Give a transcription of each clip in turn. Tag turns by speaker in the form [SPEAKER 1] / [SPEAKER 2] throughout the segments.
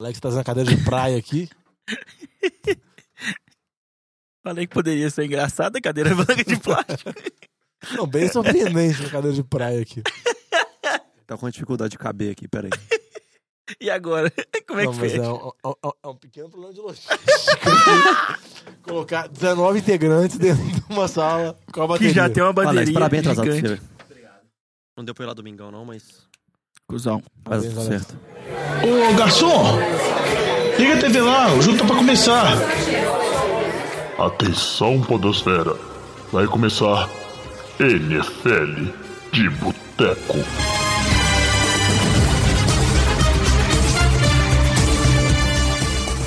[SPEAKER 1] Alex trazendo a cadeira de praia aqui.
[SPEAKER 2] Falei que poderia ser engraçado a cadeira branca de plástico.
[SPEAKER 1] Não, bem surpreendente a cadeira de praia aqui.
[SPEAKER 3] Tá com dificuldade de caber aqui, peraí.
[SPEAKER 2] E agora? Como é
[SPEAKER 1] Não,
[SPEAKER 2] que
[SPEAKER 1] mas
[SPEAKER 2] fez?
[SPEAKER 1] é um, é um- é um pequeno problema de logística. Colocar 19 integrantes dentro de uma sala com a bateria.
[SPEAKER 2] Que já tem uma bateria
[SPEAKER 3] Alex, parabéns atrasado
[SPEAKER 2] gigante.
[SPEAKER 3] você. Não deu pra ir lá domingão, não, mas.
[SPEAKER 2] Cusão.
[SPEAKER 3] Tudo
[SPEAKER 1] Alex.
[SPEAKER 3] certo.
[SPEAKER 4] Ô garçom! Liga a TV lá, o jogo tá pra começar.
[SPEAKER 5] Atenção, Podosfera. Vai começar NFL de Boteco.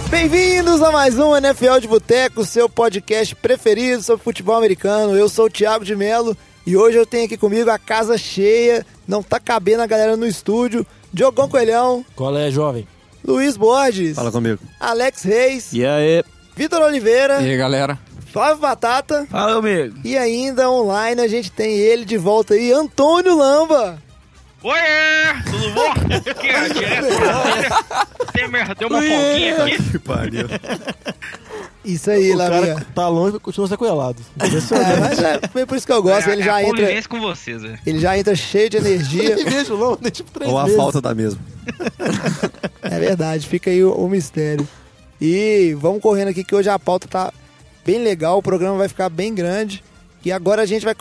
[SPEAKER 6] Bem-vindos a mais um NFL de Boteco, seu podcast preferido sobre futebol americano. Eu sou o Thiago de Melo e hoje eu tenho aqui comigo a casa cheia, não tá cabendo a galera no estúdio. Diogão Coelhão,
[SPEAKER 1] Qual é, jovem?
[SPEAKER 6] Luiz Borges,
[SPEAKER 3] Fala comigo.
[SPEAKER 6] Alex Reis,
[SPEAKER 2] E aí?
[SPEAKER 6] Vitor Oliveira,
[SPEAKER 7] E aí, galera?
[SPEAKER 6] Flávio Batata
[SPEAKER 2] Fala, amigo.
[SPEAKER 6] e ainda online a gente tem ele de volta aí, Antônio Lamba.
[SPEAKER 8] Oiê! Tudo bom? Aqui é direto Brasília. Temer deu uma folguinha aqui.
[SPEAKER 3] Que pariu.
[SPEAKER 6] Isso aí,
[SPEAKER 1] o cara
[SPEAKER 6] Lavinha.
[SPEAKER 1] tá longe e continua sequelado.
[SPEAKER 6] É, mas é, por isso que eu gosto, ele
[SPEAKER 8] é
[SPEAKER 6] já entra,
[SPEAKER 8] com vocês, velho.
[SPEAKER 6] ele já entra cheio de energia.
[SPEAKER 1] Vejo longe, tipo três
[SPEAKER 3] Ou a
[SPEAKER 1] meses.
[SPEAKER 3] falta da mesma.
[SPEAKER 6] É verdade, fica aí o, o mistério. E vamos correndo aqui que hoje a pauta tá bem legal, o programa vai ficar bem grande. E agora a gente vai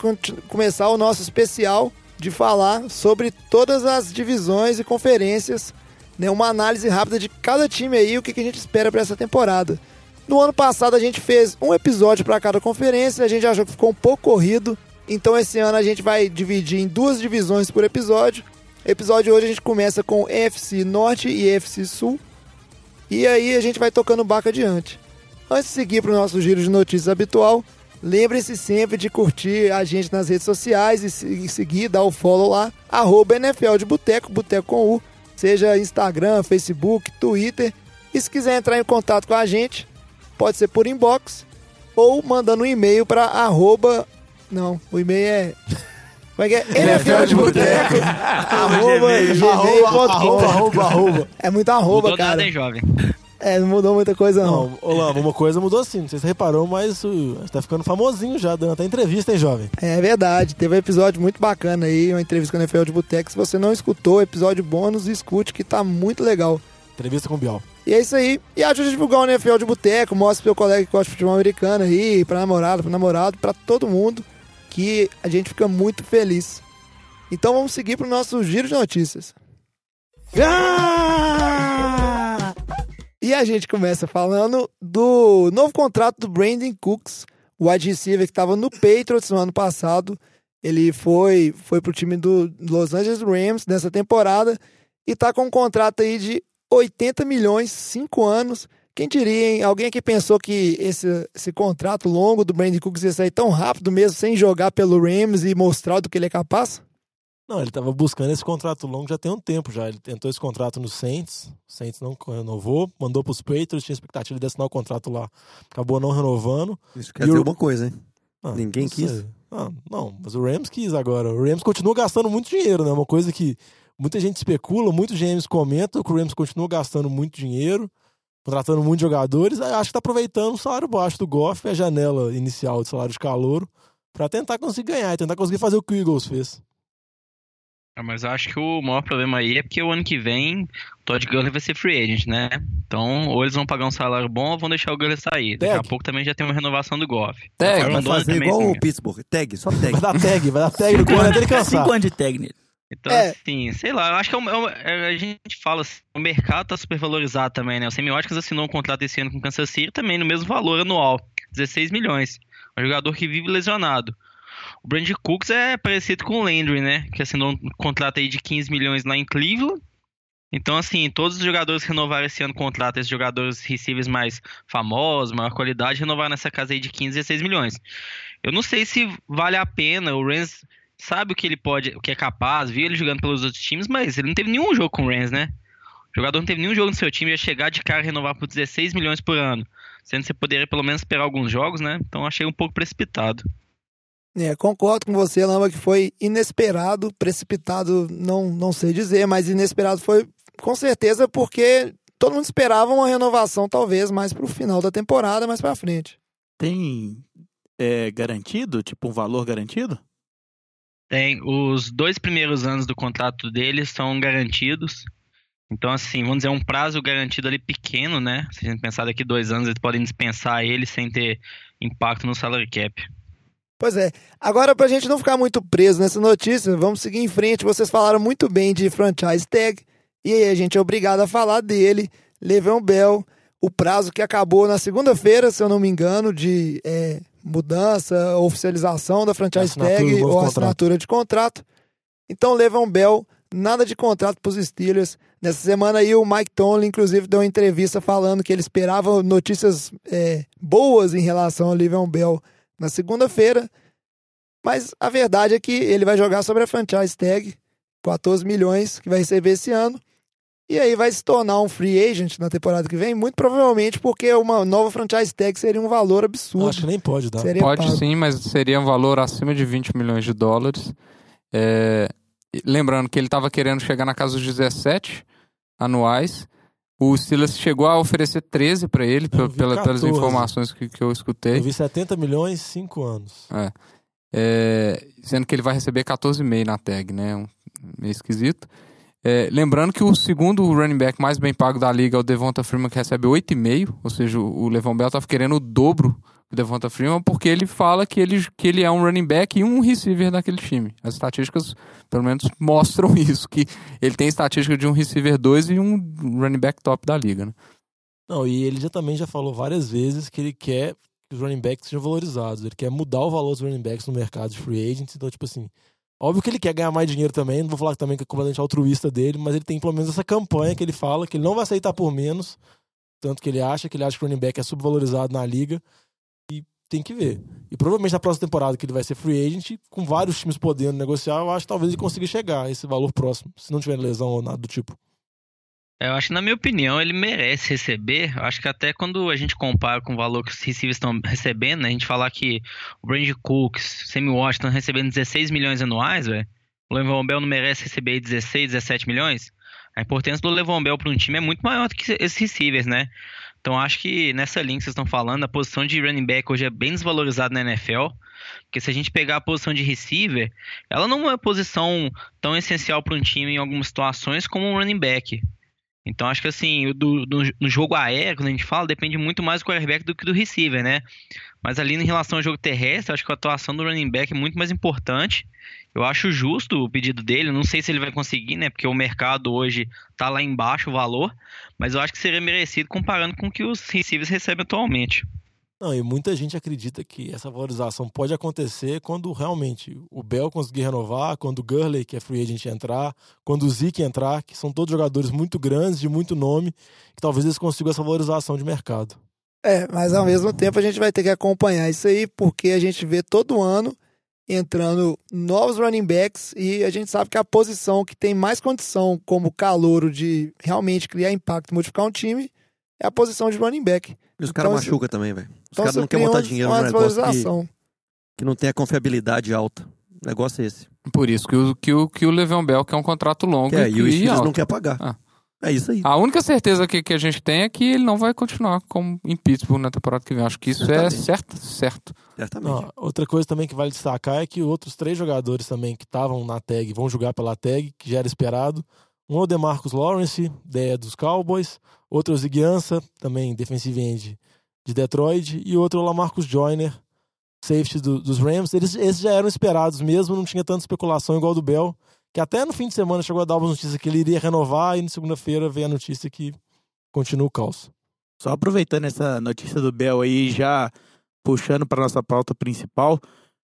[SPEAKER 6] começar o nosso especial de falar sobre todas as divisões e conferências, né? Uma análise rápida de cada time aí, o que, que a gente espera para essa temporada. No ano passado a gente fez um episódio para cada conferência, a gente achou que ficou um pouco corrido, então esse ano a gente vai dividir em duas divisões por episódio. Episódio hoje a gente começa com EFC Norte e EFC Sul. E aí a gente vai tocando o barco adiante. Antes de seguir para o nosso giro de notícias habitual, lembrem-se sempre de curtir a gente nas redes sociais e e seguir, dar o follow lá, arroba NFL de Boteco, Boteco com U, seja Instagram, Facebook, Twitter. E se quiser entrar em contato com a gente, pode ser por inbox ou mandando um e-mail para arroba... Não, o e-mail é... Como é que é? NFL de Boteco, arroba
[SPEAKER 1] Arroba, arroba,
[SPEAKER 6] gmail.com.
[SPEAKER 1] arroba, arroba.
[SPEAKER 6] É muito arroba,
[SPEAKER 8] Mudou
[SPEAKER 6] cara.
[SPEAKER 8] nada, hein, jovem?
[SPEAKER 6] É, não mudou muita coisa, não.
[SPEAKER 1] Não, ô Lamba, uma coisa mudou assim, não sei se você reparou, mas o, você tá ficando famosinho já, dando até entrevista, hein, jovem?
[SPEAKER 6] É verdade, teve um episódio muito bacana aí, uma entrevista com a NFL de Boteco. Se você não escutou, episódio bônus, escute que tá muito legal.
[SPEAKER 1] Entrevista com o Bial.
[SPEAKER 6] E é isso aí. E ajude a divulgar o NFL de Boteco, mostre pro seu colega que gosta de futebol americano aí, pra namorada, pro namorado, pra todo mundo, que a gente fica muito feliz. Então vamos seguir pro nosso giro de notícias. Ah! E a gente começa falando do novo contrato do Brandon Cooks, o wide receiver que estava no Patriots no ano passado. Ele foi, foi pro time do Los Angeles Rams nessa temporada e tá com um contrato aí de 80 milhões, 5 anos. Quem diria, hein? Alguém aqui pensou que esse, esse contrato longo do Brandon Cooks ia sair tão rápido mesmo, sem jogar pelo Rams e mostrar do que ele é capaz?
[SPEAKER 1] Não, ele tava buscando esse contrato longo já tem um tempo já. Ele tentou esse contrato no Saints, o Saints não renovou, mandou pros Patriots, tinha expectativa de assinar o contrato lá, acabou não renovando.
[SPEAKER 3] Isso quer
[SPEAKER 1] E
[SPEAKER 3] dizer
[SPEAKER 1] o-
[SPEAKER 3] alguma coisa, hein?
[SPEAKER 1] Ah,
[SPEAKER 3] Ninguém
[SPEAKER 1] não
[SPEAKER 3] quis?
[SPEAKER 1] Ah, não, mas o Rams quis agora. O Rams continua gastando muito dinheiro, né? Uma coisa que muita gente especula, muitos GMs comentam que o Rams continua gastando muito dinheiro, contratando muitos jogadores. Aí Acho que tá aproveitando o salário baixo do Goff e a janela inicial de salário de calouro pra tentar conseguir ganhar e tentar conseguir fazer o que o Eagles fez.
[SPEAKER 8] Ah, mas acho que o maior problema aí é porque o ano que vem o Todd Gurley vai ser free agent, né? Então, ou eles vão pagar um salário bom ou vão deixar o Gurley sair. Daqui a
[SPEAKER 1] Tag.
[SPEAKER 8] pouco também já tem uma renovação do Goff.
[SPEAKER 7] Tag,
[SPEAKER 8] Aaron
[SPEAKER 3] Vai fazer igual o Pittsburgh. Tag, só tag.
[SPEAKER 1] Vai dar tag, vai dar tag no corner até ele cansar.
[SPEAKER 2] Cinco anos de tag nele.
[SPEAKER 8] Então,
[SPEAKER 6] É.
[SPEAKER 8] assim, sei lá, eu acho que é um- é é- a gente fala assim, o mercado tá super valorizado também, né? O Semióticas assinou um contrato esse ano com o Kansas City também no mesmo valor anual, 16 milhões. Um jogador que vive lesionado. O Brandon Cooks é parecido com o Landry, né? Que assinou um contrato aí de 15 milhões lá em Cleveland. Então, assim, todos os jogadores que renovaram esse ano contrato, esses jogadores receivers mais famosos, maior qualidade, renovaram nessa casa aí de 15, 16 milhões. Eu não sei se vale a pena. O Rams sabe o que ele pode, o que é capaz, viu ele jogando pelos outros times, mas ele não teve nenhum jogo com o Rams, né? O jogador não teve nenhum jogo no seu time, ia chegar de cara e renovar por 16 milhões por ano. Sendo que você poderia pelo menos esperar alguns jogos, né? Então achei um pouco precipitado.
[SPEAKER 6] É, concordo com você, Lamba, que foi inesperado, precipitado, não, não sei dizer, mas inesperado foi com certeza porque todo mundo esperava uma renovação, talvez, mais pro final da temporada, mais pra frente.
[SPEAKER 7] Tem é, garantido? Tipo, um valor garantido?
[SPEAKER 8] Tem os dois primeiros anos do contrato dele são garantidos. Então, assim, vamos dizer, um prazo garantido ali pequeno, né? Se a gente pensar daqui dois anos, eles podem dispensar ele sem ter impacto no salary cap.
[SPEAKER 6] Pois é. Agora, pra gente não ficar muito preso nessa notícia, vamos seguir em frente. Vocês falaram muito bem de franchise tag. E aí a gente é obrigado a falar dele. Le'Veon Bell, o prazo que acabou na segunda-feira, se eu não me engano, de é, mudança, oficialização da franchise tag ou
[SPEAKER 1] contrato.
[SPEAKER 6] assinatura de contrato. Então, Le'Veon Bell, nada de contrato para os Steelers. Nessa semana aí, o Mike Tomlin, inclusive, deu uma entrevista falando que ele esperava notícias é, boas em relação ao Le'Veon Bell na segunda-feira. Mas a verdade é que ele vai jogar sobre a franchise tag, 14 milhões que vai receber esse ano. E aí vai se tornar um free agent na temporada que vem, muito provavelmente porque uma nova franchise tag seria um valor absurdo.
[SPEAKER 1] Acho que nem pode dar.
[SPEAKER 6] Seria
[SPEAKER 9] Pode
[SPEAKER 6] pago.
[SPEAKER 9] sim, mas seria um valor acima de 20 milhões de dólares. É, lembrando que ele estava querendo chegar na casa dos 17 anuais. O Steelers chegou a oferecer 13 para ele, pela- pelas
[SPEAKER 1] 14.
[SPEAKER 9] informações que, que eu escutei.
[SPEAKER 1] Eu vi 70 milhões, 5 anos.
[SPEAKER 9] É, sendo que ele vai receber 14,5 na tag, né? Um, meio esquisito. É, lembrando que o segundo running back mais bem pago da liga é o Devonta Freeman, que recebe 8,5. Ou seja, o Levon Bell estava querendo o dobro do Devonta Freeman, porque ele fala que ele, que ele é um running back e um receiver daquele time. As estatísticas, pelo menos, mostram isso, que ele tem estatística de um receiver 2 e um running back top da liga, né?
[SPEAKER 1] Não, e ele já também já falou várias vezes que ele quer que os running backs sejam valorizados. Ele quer mudar o valor dos running backs no mercado de free agents. Então, tipo assim, óbvio que ele quer ganhar mais dinheiro também. Não vou falar também que é completamente altruísta dele, mas ele tem pelo menos essa campanha que ele fala que ele não vai aceitar por menos. Tanto que ele acha que ele acha que o running back é subvalorizado na liga. E tem que ver. E provavelmente na próxima temporada que ele vai ser free agent, com vários times podendo negociar, eu acho que talvez ele consiga chegar a esse valor próximo, se não tiver lesão ou nada do tipo.
[SPEAKER 8] É, Eu acho que, na minha opinião, ele merece receber. Eu acho que até quando a gente compara com o valor que os receivers estão recebendo, né, a gente falar que o Brandon Cooks, Sammy Washington recebendo 16 milhões anuais. O Levon Bell não merece receber 16, 17 milhões. A importância do Levon Bell para um time é muito maior do que esses receivers, né? Então acho que nessa linha que vocês estão falando, a posição de running back hoje é bem desvalorizada na NFL. Porque se a gente pegar a posição de receiver, ela não é uma posição tão essencial para um time em algumas situações como um running back. Então acho que assim, do, do- no jogo aéreo, quando a gente fala, depende muito mais do quarterback do que do receiver, né? Mas ali em relação ao jogo terrestre, acho que a atuação do running back é muito mais importante. Eu acho justo o pedido dele, não sei se ele vai conseguir, né? Porque o mercado hoje tá lá embaixo o valor, mas eu acho que seria merecido comparando com o que os receivers recebem atualmente.
[SPEAKER 1] Não, e muita gente acredita que essa valorização pode acontecer quando realmente o Bell conseguir renovar, quando o Gurley, que é free agent, entrar, quando o Zeke entrar, que são todos jogadores muito grandes, de muito nome, que talvez eles consigam essa valorização de mercado.
[SPEAKER 6] É, mas ao mesmo tempo a gente vai ter que acompanhar isso aí, porque a gente vê todo ano entrando novos running backs e a gente sabe que a posição que tem mais condição como calouro de realmente criar impacto, modificar um time, é a posição de running back.
[SPEAKER 3] E os caras
[SPEAKER 6] Então,
[SPEAKER 3] machucam também, velho. Os
[SPEAKER 6] Então
[SPEAKER 3] caras não querem botar dinheiro no negócio que, que não tem a confiabilidade alta. O negócio é esse.
[SPEAKER 9] Por isso que o, que o, que o Le'Veon Bell quer um contrato longo
[SPEAKER 3] Que é, e o
[SPEAKER 9] e
[SPEAKER 3] Steelers
[SPEAKER 9] alto.
[SPEAKER 3] não quer pagar.
[SPEAKER 9] Ah.
[SPEAKER 3] É isso aí.
[SPEAKER 9] A única certeza que, que a gente tem é que ele não vai continuar como em Pittsburgh na temporada que vem. Acho que isso é
[SPEAKER 3] Certamente.
[SPEAKER 9] certo, certo.
[SPEAKER 3] Certamente.
[SPEAKER 1] Não, outra coisa também que vale destacar é que outros três jogadores também que estavam na tag vão jogar pela tag, que já era esperado. Um é o DeMarcus Lawrence, ideia dos Cowboys. Outro é o Ziguiança, também defensive end de Detroit. E outro é o Lamarcus Joyner, safety do- dos Rams. Eles, esses já eram esperados mesmo, não tinha tanta especulação igual do Bell. Que até no fim de semana chegou a dar uma notícia que ele iria renovar e na segunda-feira veio a notícia que continua o caos.
[SPEAKER 7] Só aproveitando essa notícia do Bell aí, já puxando para nossa pauta principal,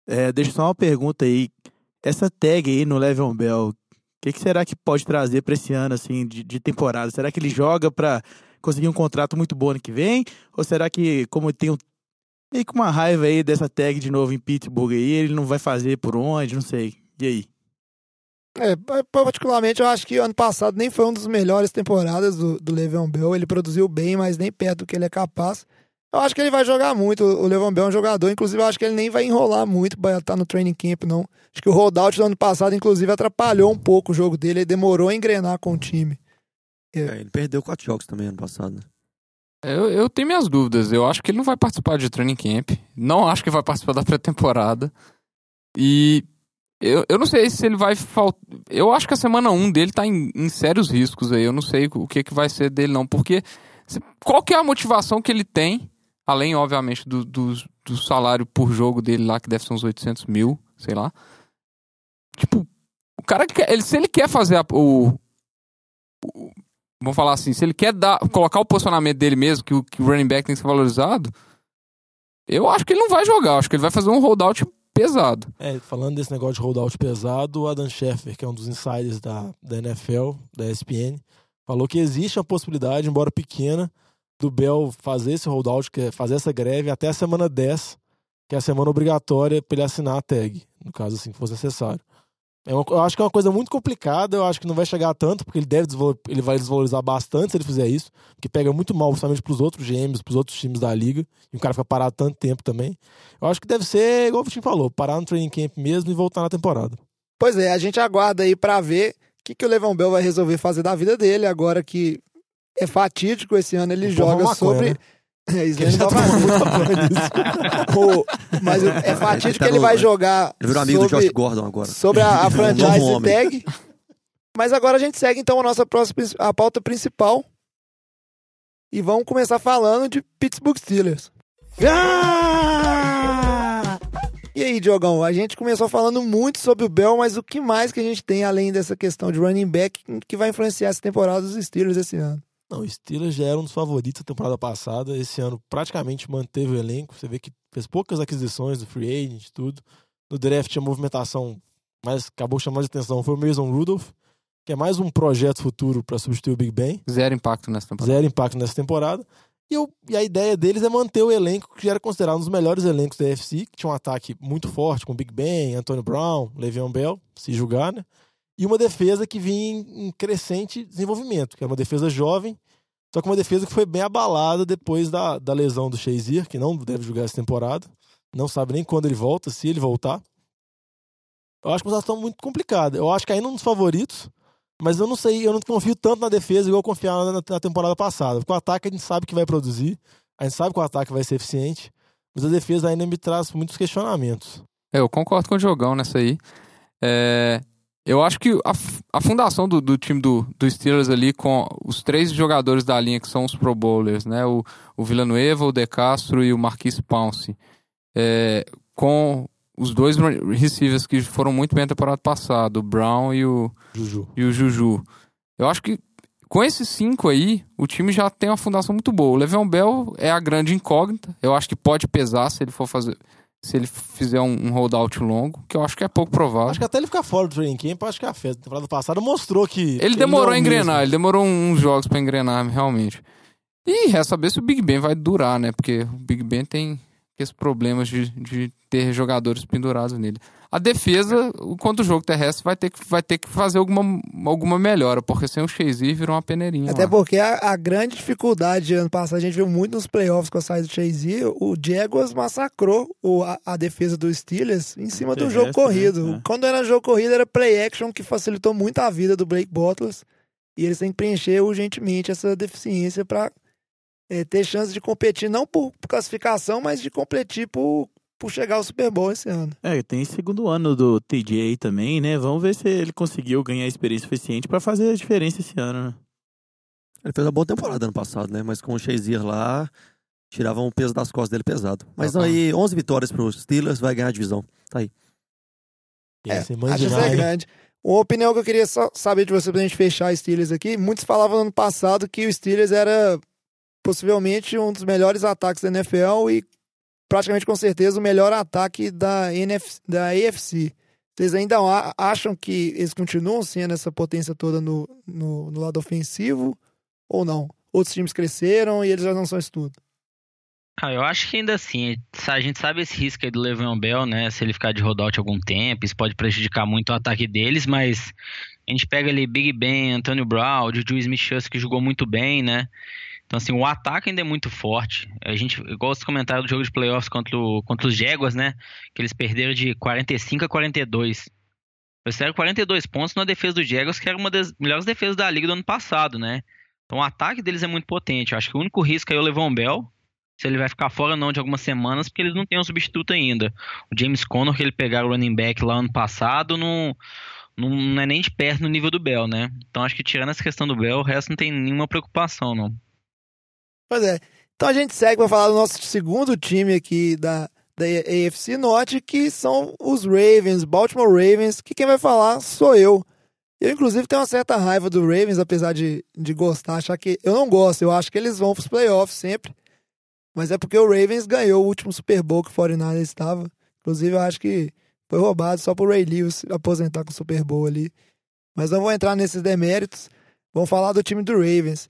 [SPEAKER 7] é, deixa só uma pergunta aí. Essa tag aí no Le'Veon Bell, que, que será que pode trazer para esse ano assim de, de temporada? Será que ele joga para conseguir um contrato muito bom ano que vem? Ou será que, como tem um, meio que uma raiva aí dessa tag de novo em Pittsburgh aí, ele não vai fazer por onde? Não sei. E aí?
[SPEAKER 6] É, particularmente eu acho que ano passado nem foi uma das melhores temporadas do, do Le'Veon Bell. Ele produziu bem, mas nem perto do que ele é capaz. Eu acho que ele vai jogar muito. O Le'Veon Bell é um jogador, inclusive eu acho que ele nem vai enrolar muito pra estar no training camp, não. Acho que o holdout do ano passado, inclusive, atrapalhou um pouco o jogo dele. Ele demorou a engrenar com o time.
[SPEAKER 3] É, ele perdeu quatro jogos também ano passado, né?
[SPEAKER 9] Eu, eu tenho minhas dúvidas. Eu acho que ele não vai participar de training camp. Não acho que vai participar da pré-temporada. E eu, eu não sei se ele vai faltar. Eu acho que a semana 1 dele tá em, em sérios riscos aí. Eu não sei o que, que vai ser dele, não. Porque se- qual que é a motivação que ele tem, além, obviamente, do, do, do salário por jogo dele lá, que deve ser uns 800 mil, sei lá. Tipo, o cara quer. Ele, se ele quer fazer a- o, o- Vamos falar assim, se ele quer dar, colocar o posicionamento dele mesmo, que o, que o running back tem que ser valorizado, eu acho que ele não vai jogar. Acho que ele vai fazer um holdout pesado.
[SPEAKER 1] É, falando desse negócio de holdout pesado, o Adam Schefter, que é um dos insiders da, da NFL, da ESPN, falou que existe a possibilidade, embora pequena, do Bell fazer esse holdout, que é fazer essa greve até a semana 10, que é a semana obrigatória para ele assinar a tag, no caso assim, fosse necessário. É uma- eu acho que é uma coisa muito complicada, eu acho que não vai chegar tanto, porque ele deve ele vai desvalorizar bastante se ele fizer isso, porque pega muito mal, justamente pros outros GMs, pros outros times da liga, e o cara fica parado tanto tempo também. Eu acho que deve ser, igual o Vitinho falou, parar no training camp mesmo e voltar na temporada.
[SPEAKER 6] Pois é, a gente aguarda aí pra ver o que, que o Levan Bell vai resolver fazer da vida dele, agora que é fatídico esse ano, ele joga
[SPEAKER 1] é maconha,
[SPEAKER 6] sobre.
[SPEAKER 1] né?
[SPEAKER 6] É, isso
[SPEAKER 1] Ele
[SPEAKER 6] aí
[SPEAKER 1] já
[SPEAKER 6] não vai
[SPEAKER 1] tomou
[SPEAKER 6] fazer.
[SPEAKER 1] muita banho nisso.
[SPEAKER 6] O- Mas é fatídico
[SPEAKER 3] Ele tá
[SPEAKER 6] que ele vai jogar
[SPEAKER 3] Ele virou amigo do
[SPEAKER 6] sobre,
[SPEAKER 3] Josh Gordon agora.
[SPEAKER 6] sobre a, a
[SPEAKER 3] Um
[SPEAKER 6] franchise
[SPEAKER 3] homem.
[SPEAKER 6] tag. Mas agora a gente segue então a nossa próxima a pauta principal. E vamos começar falando de Pittsburgh Steelers. Ah! E aí, Diogão, a gente começou falando muito sobre o Bell, mas o que mais que a gente tem além dessa questão de running back que vai influenciar essa temporada dos Steelers esse ano?
[SPEAKER 1] Não, o Steelers já era um dos favoritos da temporada passada. Esse ano praticamente manteve o elenco. Você vê que fez poucas aquisições do free agent e tudo. No draft a movimentação, mas acabou chamando de atenção, foi o Mason Rudolph, que é mais um projeto futuro para substituir o Big Ben.
[SPEAKER 9] Zero impacto nessa temporada.
[SPEAKER 1] Zero impacto nessa temporada. E, eu- e a ideia deles é manter o elenco que já era considerado um dos melhores elencos da AFC, que tinha um ataque muito forte com Big Ben, Antonio Brown, Le'Veon Bell, se julgar, né? E uma defesa que vinha em, crescente desenvolvimento, que era uma defesa jovem, só que uma defesa que foi bem abalada depois da, da lesão do Shazier, que não deve jogar essa temporada. Não sabe nem quando ele volta, se ele voltar. Eu acho que uma situação muito complicada. Eu acho que ainda um dos favoritos, mas eu não sei, eu não confio tanto na defesa igual eu confiava na, na temporada passada. Porque o ataque a gente sabe que vai produzir, a gente sabe que o ataque vai ser eficiente, mas a defesa ainda me traz muitos questionamentos.
[SPEAKER 9] É, eu concordo com o Jogão nessa aí. É, eu acho que a, a fundação do, do time do, do Steelers ali, com os três jogadores da linha que são os Pro Bowlers, né? O, o Villanueva, o De Castro e o Marquis Pounce. É, com os dois re- receivers que foram muito bem na temporada passada, o Brown e o,
[SPEAKER 1] Juju.
[SPEAKER 9] e o Juju. Eu acho que com esses cinco aí, o time já tem uma fundação muito boa. O Le'Veon Bell é a grande incógnita. Eu acho que pode pesar se ele for fazer, se ele fizer um, um holdout longo, que eu acho que é pouco provável.
[SPEAKER 1] Acho que até ele ficar fora do training camp, acho que a festa da temporada passada mostrou que.
[SPEAKER 9] Ele demorou a
[SPEAKER 1] é
[SPEAKER 9] engrenar,
[SPEAKER 1] mesmo.
[SPEAKER 9] ele demorou uns jogos pra engrenar, realmente. E resta saber se o Big Ben vai durar, né? Porque o Big Ben tem esses problemas de, de ter jogadores pendurados nele. A defesa, quanto o jogo terrestre, vai ter que, vai ter que fazer alguma, alguma melhora, porque sem o Shazier virou uma peneirinha.
[SPEAKER 6] Até
[SPEAKER 9] lá.
[SPEAKER 6] porque a, a grande dificuldade ano passado, a gente viu muito nos playoffs com a saída do Shazier, o Jaguars massacrou o, a, a defesa dos Steelers em cima do jogo corrido.
[SPEAKER 7] né? É.
[SPEAKER 6] Quando era jogo corrido, era play action, que facilitou muito a vida do Blake Bortles. E eles têm que preencher urgentemente essa deficiência para ter chance de competir, não por, por classificação, mas de competir por, por chegar ao Super Bowl esse ano.
[SPEAKER 7] É, tem segundo ano do TJ aí também, né? Vamos ver se ele conseguiu ganhar experiência suficiente pra fazer a diferença esse ano, né?
[SPEAKER 3] Ele fez uma boa temporada ano passado, né? Mas com o Shazier lá, tiravam o peso das costas dele pesado. Mas
[SPEAKER 1] bom.
[SPEAKER 3] aí, 11 vitórias pro Steelers, vai ganhar a divisão. Tá aí.
[SPEAKER 1] É,
[SPEAKER 6] a chance é grande. Uma opinião que eu queria só saber de você pra gente fechar os Steelers aqui. Muitos falavam no ano passado que o Steelers era possivelmente um dos melhores ataques da NFL e praticamente com certeza o melhor ataque da, NF, da AFC. Vocês ainda acham que eles continuam sendo essa potência toda no, no, no lado ofensivo ou não? Outros times cresceram e eles já não são isso tudo.
[SPEAKER 8] Ah, eu acho que ainda assim, a gente sabe esse risco aí do Le'Veon Bell, né? Se ele ficar de holdout algum tempo, isso pode prejudicar muito o ataque deles, mas a gente pega ali Big Ben, Antonio Brown, Juju Smith-Schuster que jogou muito bem, né? Então, assim, o ataque ainda é muito forte. A gente, igual os comentários do jogo de playoffs contra, o- contra os Jaguars, né? Que eles perderam de 45 a 42. Eles fizeram 42 pontos na defesa do Jaguars, que era uma das melhores defesas da liga do ano passado, né? Então o ataque deles é muito potente. Eu acho que o único risco é o Levon Bell. Se ele vai ficar fora ou não de algumas semanas, porque eles não têm um substituto ainda. O James Conner, que ele pegaram o running back lá ano passado, não, não, não é nem de perto no nível do Bell, né? Então acho que tirando essa questão do Bell, o resto não tem nenhuma preocupação, não.
[SPEAKER 6] Pois é. Então a gente segue para falar do nosso segundo time aqui da, da AFC Norte, que são os Ravens, Baltimore Ravens, que quem vai falar sou eu. Eu, inclusive, tenho uma certa raiva do Ravens, apesar de, de gostar, achar que. Eu não gosto, eu acho que eles vão pros playoffs sempre. Mas é porque o Ravens ganhou o último Super Bowl que o 49 estava. Inclusive, eu acho que foi roubado só pro Ray Lewis aposentar com o Super Bowl ali. Mas não vou entrar nesses deméritos. Vamos falar do time do Ravens.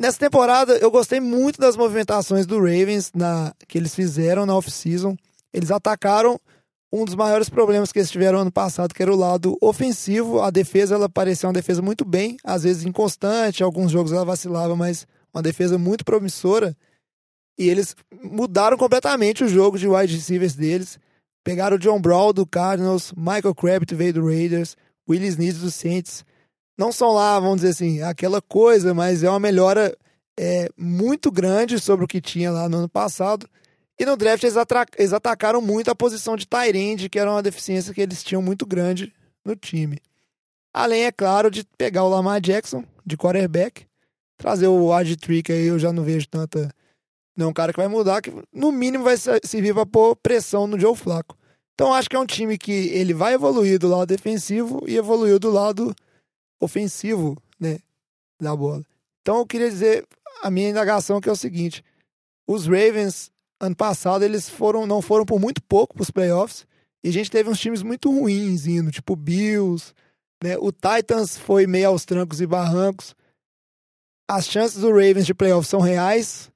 [SPEAKER 6] Nessa temporada, eu gostei muito das movimentações do Ravens na, que eles fizeram na off-season. Eles atacaram um dos maiores problemas que eles tiveram ano passado, que era o lado ofensivo. A defesa, ela parecia uma defesa muito bem, às vezes inconstante, alguns jogos ela vacilava, mas uma defesa muito promissora. E eles mudaram completamente o jogo de wide receivers deles. Pegaram o John Brown do Cardinals, Michael Crabtree veio do Raiders, Willis Needs do Saints. Não são lá, vamos dizer assim, aquela coisa, mas é uma melhora é, muito grande sobre o que tinha lá no ano passado. E no draft eles, eles atacaram muito a posição de Tyrande, que era uma deficiência que eles tinham muito grande no time. Além, é claro, de pegar o Lamar Jackson, de quarterback, trazer o Ad Trick aí, eu já não vejo tanta não é um cara que vai mudar, que no mínimo vai servir para pôr pressão no Joe Flaco. Então acho que é um time que ele vai evoluir do lado defensivo e evoluiu do lado ofensivo, né, da bola. Então eu queria dizer a minha indagação que é o seguinte: os Ravens ano passado eles foram não foram por muito pouco para os playoffs e a gente teve uns times muito ruins indo, tipo Bills, né? O Titans foi meio aos trancos e barrancos. As chances do Ravens de playoffs são reais,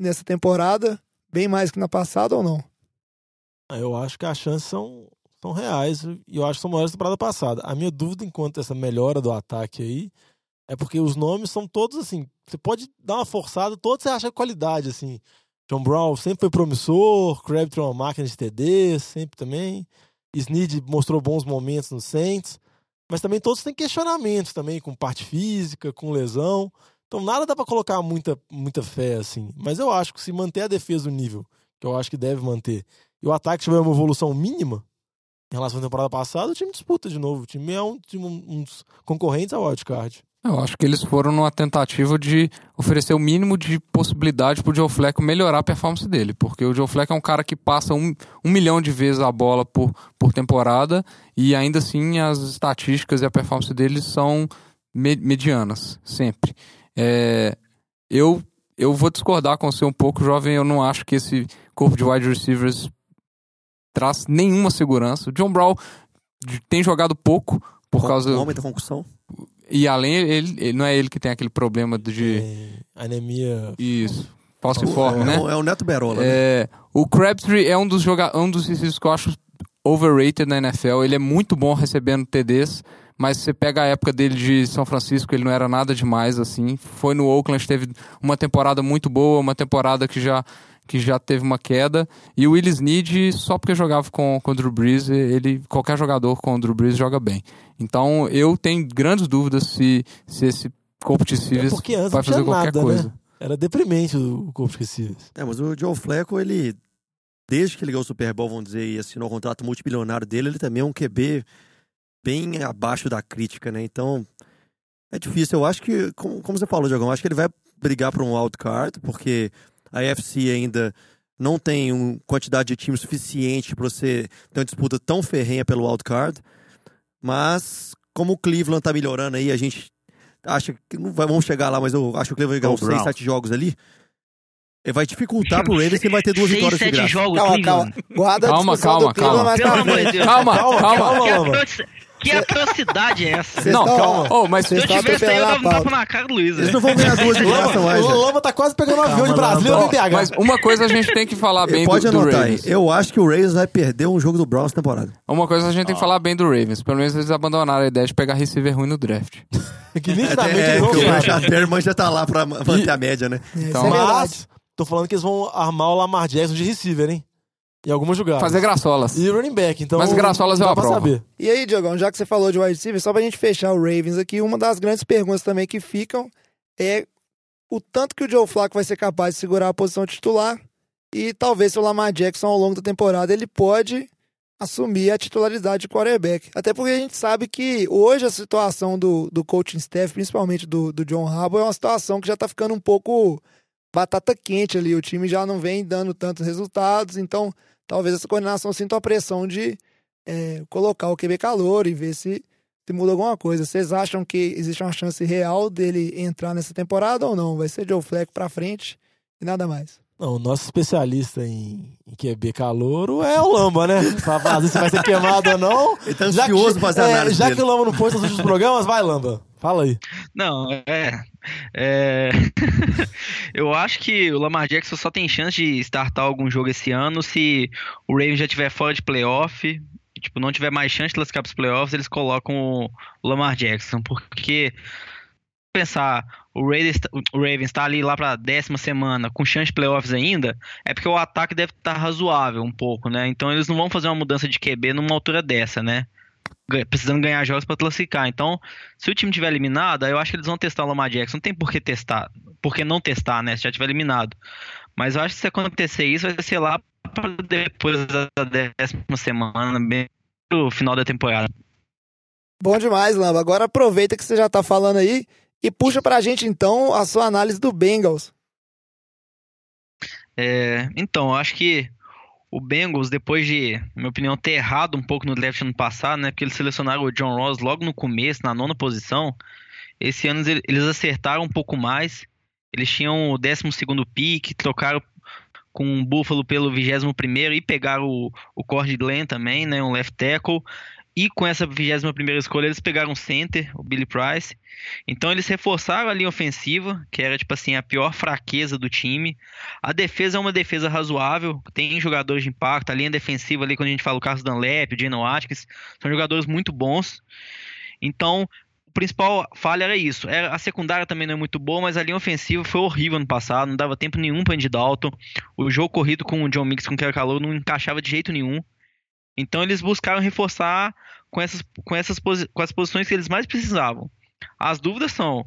[SPEAKER 6] nessa temporada, bem mais que na passada ou não?
[SPEAKER 1] Eu acho que as chances são, são reais e eu acho que são maiores da temporada passada. A minha dúvida enquanto essa melhora do ataque aí é porque os nomes são todos assim. Você pode dar uma forçada, todos você acha qualidade, assim. John Brown sempre foi promissor, Crabtree é uma máquina de TD, sempre também. Snead mostrou bons momentos no Saints, mas também todos têm questionamentos também, com parte física, com lesão. Então nada dá para colocar muita, muita fé, assim. Mas eu acho que se manter a defesa no nível, que eu acho que deve manter, e o ataque tiver uma evolução mínima em relação à temporada passada, o time disputa de novo. O time é um, um dos concorrentes ao wildcard.
[SPEAKER 9] Eu acho que eles foram numa tentativa de oferecer o mínimo de possibilidade pro Joe Flacco melhorar a performance dele, porque o Joe Flacco é um cara que passa um, um milhão de vezes a bola por, por temporada e ainda assim as estatísticas e a performance dele são medianas, sempre. É, eu, eu vou discordar com você um pouco, jovem. Eu não acho que esse corpo de wide receivers traz nenhuma segurança. O John Brown tem jogado pouco por
[SPEAKER 3] Com,
[SPEAKER 9] causa.
[SPEAKER 3] O homem da concussão?
[SPEAKER 9] E além, ele, ele, não é ele que tem aquele problema de.
[SPEAKER 1] É, anemia.
[SPEAKER 9] Isso. Falciforme,
[SPEAKER 3] é,
[SPEAKER 9] né?
[SPEAKER 3] É o Neto Berola.
[SPEAKER 9] É, né? O Crabtree é um dos jogadores, um dos que eu acho overrated na NFL. Ele é muito bom recebendo TDs mas você pega a época dele de São Francisco, ele não era nada demais assim. Foi no Oakland, teve uma temporada muito boa, uma temporada que já que já teve uma queda. E o Willis Need, só porque jogava com, com o Drew Brees, ele, qualquer jogador com o Drew Brees joga bem. Então eu tenho grandes dúvidas se, se esse corpo de receivers
[SPEAKER 1] é
[SPEAKER 9] vai fazer qualquer
[SPEAKER 1] nada,
[SPEAKER 9] coisa.
[SPEAKER 1] Né? Era deprimente o corpo de.
[SPEAKER 3] É, mas o Joe Flacco, ele, desde que ele ganhou o Super Bowl, vamos dizer, e assinou o contrato multibilionário dele, ele também é um QB bem abaixo da crítica, né? Então, é difícil. Eu acho que, como, como você falou, Diogão, acho que ele vai brigar por um wildcard, porque a UFC ainda não tem uma quantidade de time suficiente para você ter uma disputa tão ferrenha pelo wildcard. Mas, como o Cleveland tá melhorando aí, a gente acha que não vai, vamos chegar lá, mas eu acho que o Cleveland vai ganhar uns 6, 7 jogos ali. Ele vai dificultar pro Ravens que vai ter duas
[SPEAKER 8] Seis,
[SPEAKER 3] vitórias de
[SPEAKER 8] sete
[SPEAKER 3] graça.
[SPEAKER 8] jogos,
[SPEAKER 6] Calma, calma. Guarda
[SPEAKER 9] Calma, calma,
[SPEAKER 6] Cleveland
[SPEAKER 9] calma.
[SPEAKER 6] mais
[SPEAKER 8] Pelo amor de. Deus.
[SPEAKER 9] Calma,
[SPEAKER 1] Calma,
[SPEAKER 9] calma.
[SPEAKER 1] calma,
[SPEAKER 8] atroci- que atrocidade é essa?
[SPEAKER 1] Não, calma.
[SPEAKER 9] Oh, mas
[SPEAKER 8] Se eu tivesse aí, eu dava
[SPEAKER 6] a
[SPEAKER 8] um tapa na cara do Luiz.
[SPEAKER 3] Eles
[SPEAKER 8] né?
[SPEAKER 3] não vão ganhar duas de graça mais.
[SPEAKER 1] O Lama tá quase pegando um avião de Brasília
[SPEAKER 9] Ó,
[SPEAKER 1] no BH.
[SPEAKER 9] mas uma coisa a gente tem que falar bem
[SPEAKER 3] Pode
[SPEAKER 9] do, do
[SPEAKER 3] anotar aí.
[SPEAKER 9] Ravens.
[SPEAKER 3] Eu acho que o Ravens vai perder um jogo do Browns essa temporada.
[SPEAKER 9] Uma coisa a gente tem que falar bem do Ravens. Pelo menos eles abandonaram a ideia de pegar receiver ruim no draft.
[SPEAKER 1] que nitidamente
[SPEAKER 3] É,
[SPEAKER 1] eles
[SPEAKER 3] que
[SPEAKER 1] não
[SPEAKER 3] o já tá lá pra manter a média, né?
[SPEAKER 6] É,
[SPEAKER 9] Então,
[SPEAKER 6] é.
[SPEAKER 1] Mas, tô falando que eles vão armar o Lamar Jackson de receiver, hein? Em algumas jogadas.
[SPEAKER 9] Fazer graçolas.
[SPEAKER 1] E running back, então.
[SPEAKER 9] Mas graçolas eu
[SPEAKER 1] pra
[SPEAKER 9] aprovo.
[SPEAKER 1] saber.
[SPEAKER 6] E aí, Diogão, já que você falou de wide receiver, só pra gente fechar o Ravens aqui, uma das grandes perguntas também que ficam é o tanto que o Joe Flacco vai ser capaz de segurar a posição titular e talvez se o Lamar Jackson ao longo da temporada ele pode assumir a titularidade de quarterback. Até porque a gente sabe que hoje a situação do, do coaching staff, principalmente do, do John Harbaugh, é uma situação que já tá ficando um pouco batata quente ali. O time já não vem dando tantos resultados, então talvez essa coordenação sinta a pressão de é, colocar o QB calor e ver se, se muda alguma coisa. Vocês acham que existe uma chance real dele entrar nessa temporada ou não? Vai ser Joe Fleck pra frente e nada mais.
[SPEAKER 1] Não, o nosso especialista em, em QB calouro é o Lamba, né? Pra fazer se vai ser queimado ou não.
[SPEAKER 3] Ele tá
[SPEAKER 1] Já que-
[SPEAKER 3] ansioso pra fazer a
[SPEAKER 1] é,
[SPEAKER 3] análise
[SPEAKER 1] Já
[SPEAKER 3] dele.
[SPEAKER 1] que o Lamba não pôs nos últimos programas, vai, Lamba. Fala aí.
[SPEAKER 8] Não, é. é... eu acho que o Lamar Jackson só tem chance de startar algum jogo esse ano se o Ravens já estiver fora de playoff. Tipo, não tiver mais chance de classificar para os playoffs, eles colocam o Lamar Jackson. Porque pensar, o Ravens, o Ravens tá ali lá pra décima semana com chance de playoffs ainda, é porque o ataque deve estar razoável um pouco, né? Então eles não vão fazer uma mudança de QB numa altura dessa, né? Precisando ganhar jogos pra classificar. Então, se o time tiver eliminado, aí eu acho que eles vão testar o Lamar Jackson. Não tem por que testar, por que não testar, né? Se já tiver eliminado. Mas eu acho que se acontecer isso, vai ser lá depois da décima semana, bem no final da temporada.
[SPEAKER 6] Bom demais, Lamba. Agora aproveita que você já tá falando aí e puxa pra gente então a sua análise do Bengals.
[SPEAKER 8] É, então, eu acho que o Bengals, depois de, na minha opinião, ter errado um pouco no draft ano passado, né? Porque eles selecionaram o John Ross logo no começo, na nona posição. Esse ano ele- eles acertaram um pouco mais. Eles tinham o 12º pick, trocaram com o Buffalo pelo 21º e pegaram o, o Cord Glenn também, né? Um left tackle. E com essa 21ª escolha eles pegaram center, o Billy Price. Então eles reforçaram a linha ofensiva, que era tipo assim a pior fraqueza do time. A defesa é uma defesa razoável, tem jogadores de impacto. A linha defensiva ali, quando a gente fala o Carlos Dunlap, o Geno Atkins, são jogadores muito bons. Então, o principal falha era isso. A secundária também não é muito boa, mas a linha ofensiva foi horrível no passado, não dava tempo nenhum para Andy Dalton. O jogo corrido com o John Mixon, que era calor, não encaixava de jeito nenhum. Então eles buscaram reforçar com essas, com essas com as posições que eles mais precisavam. As dúvidas são: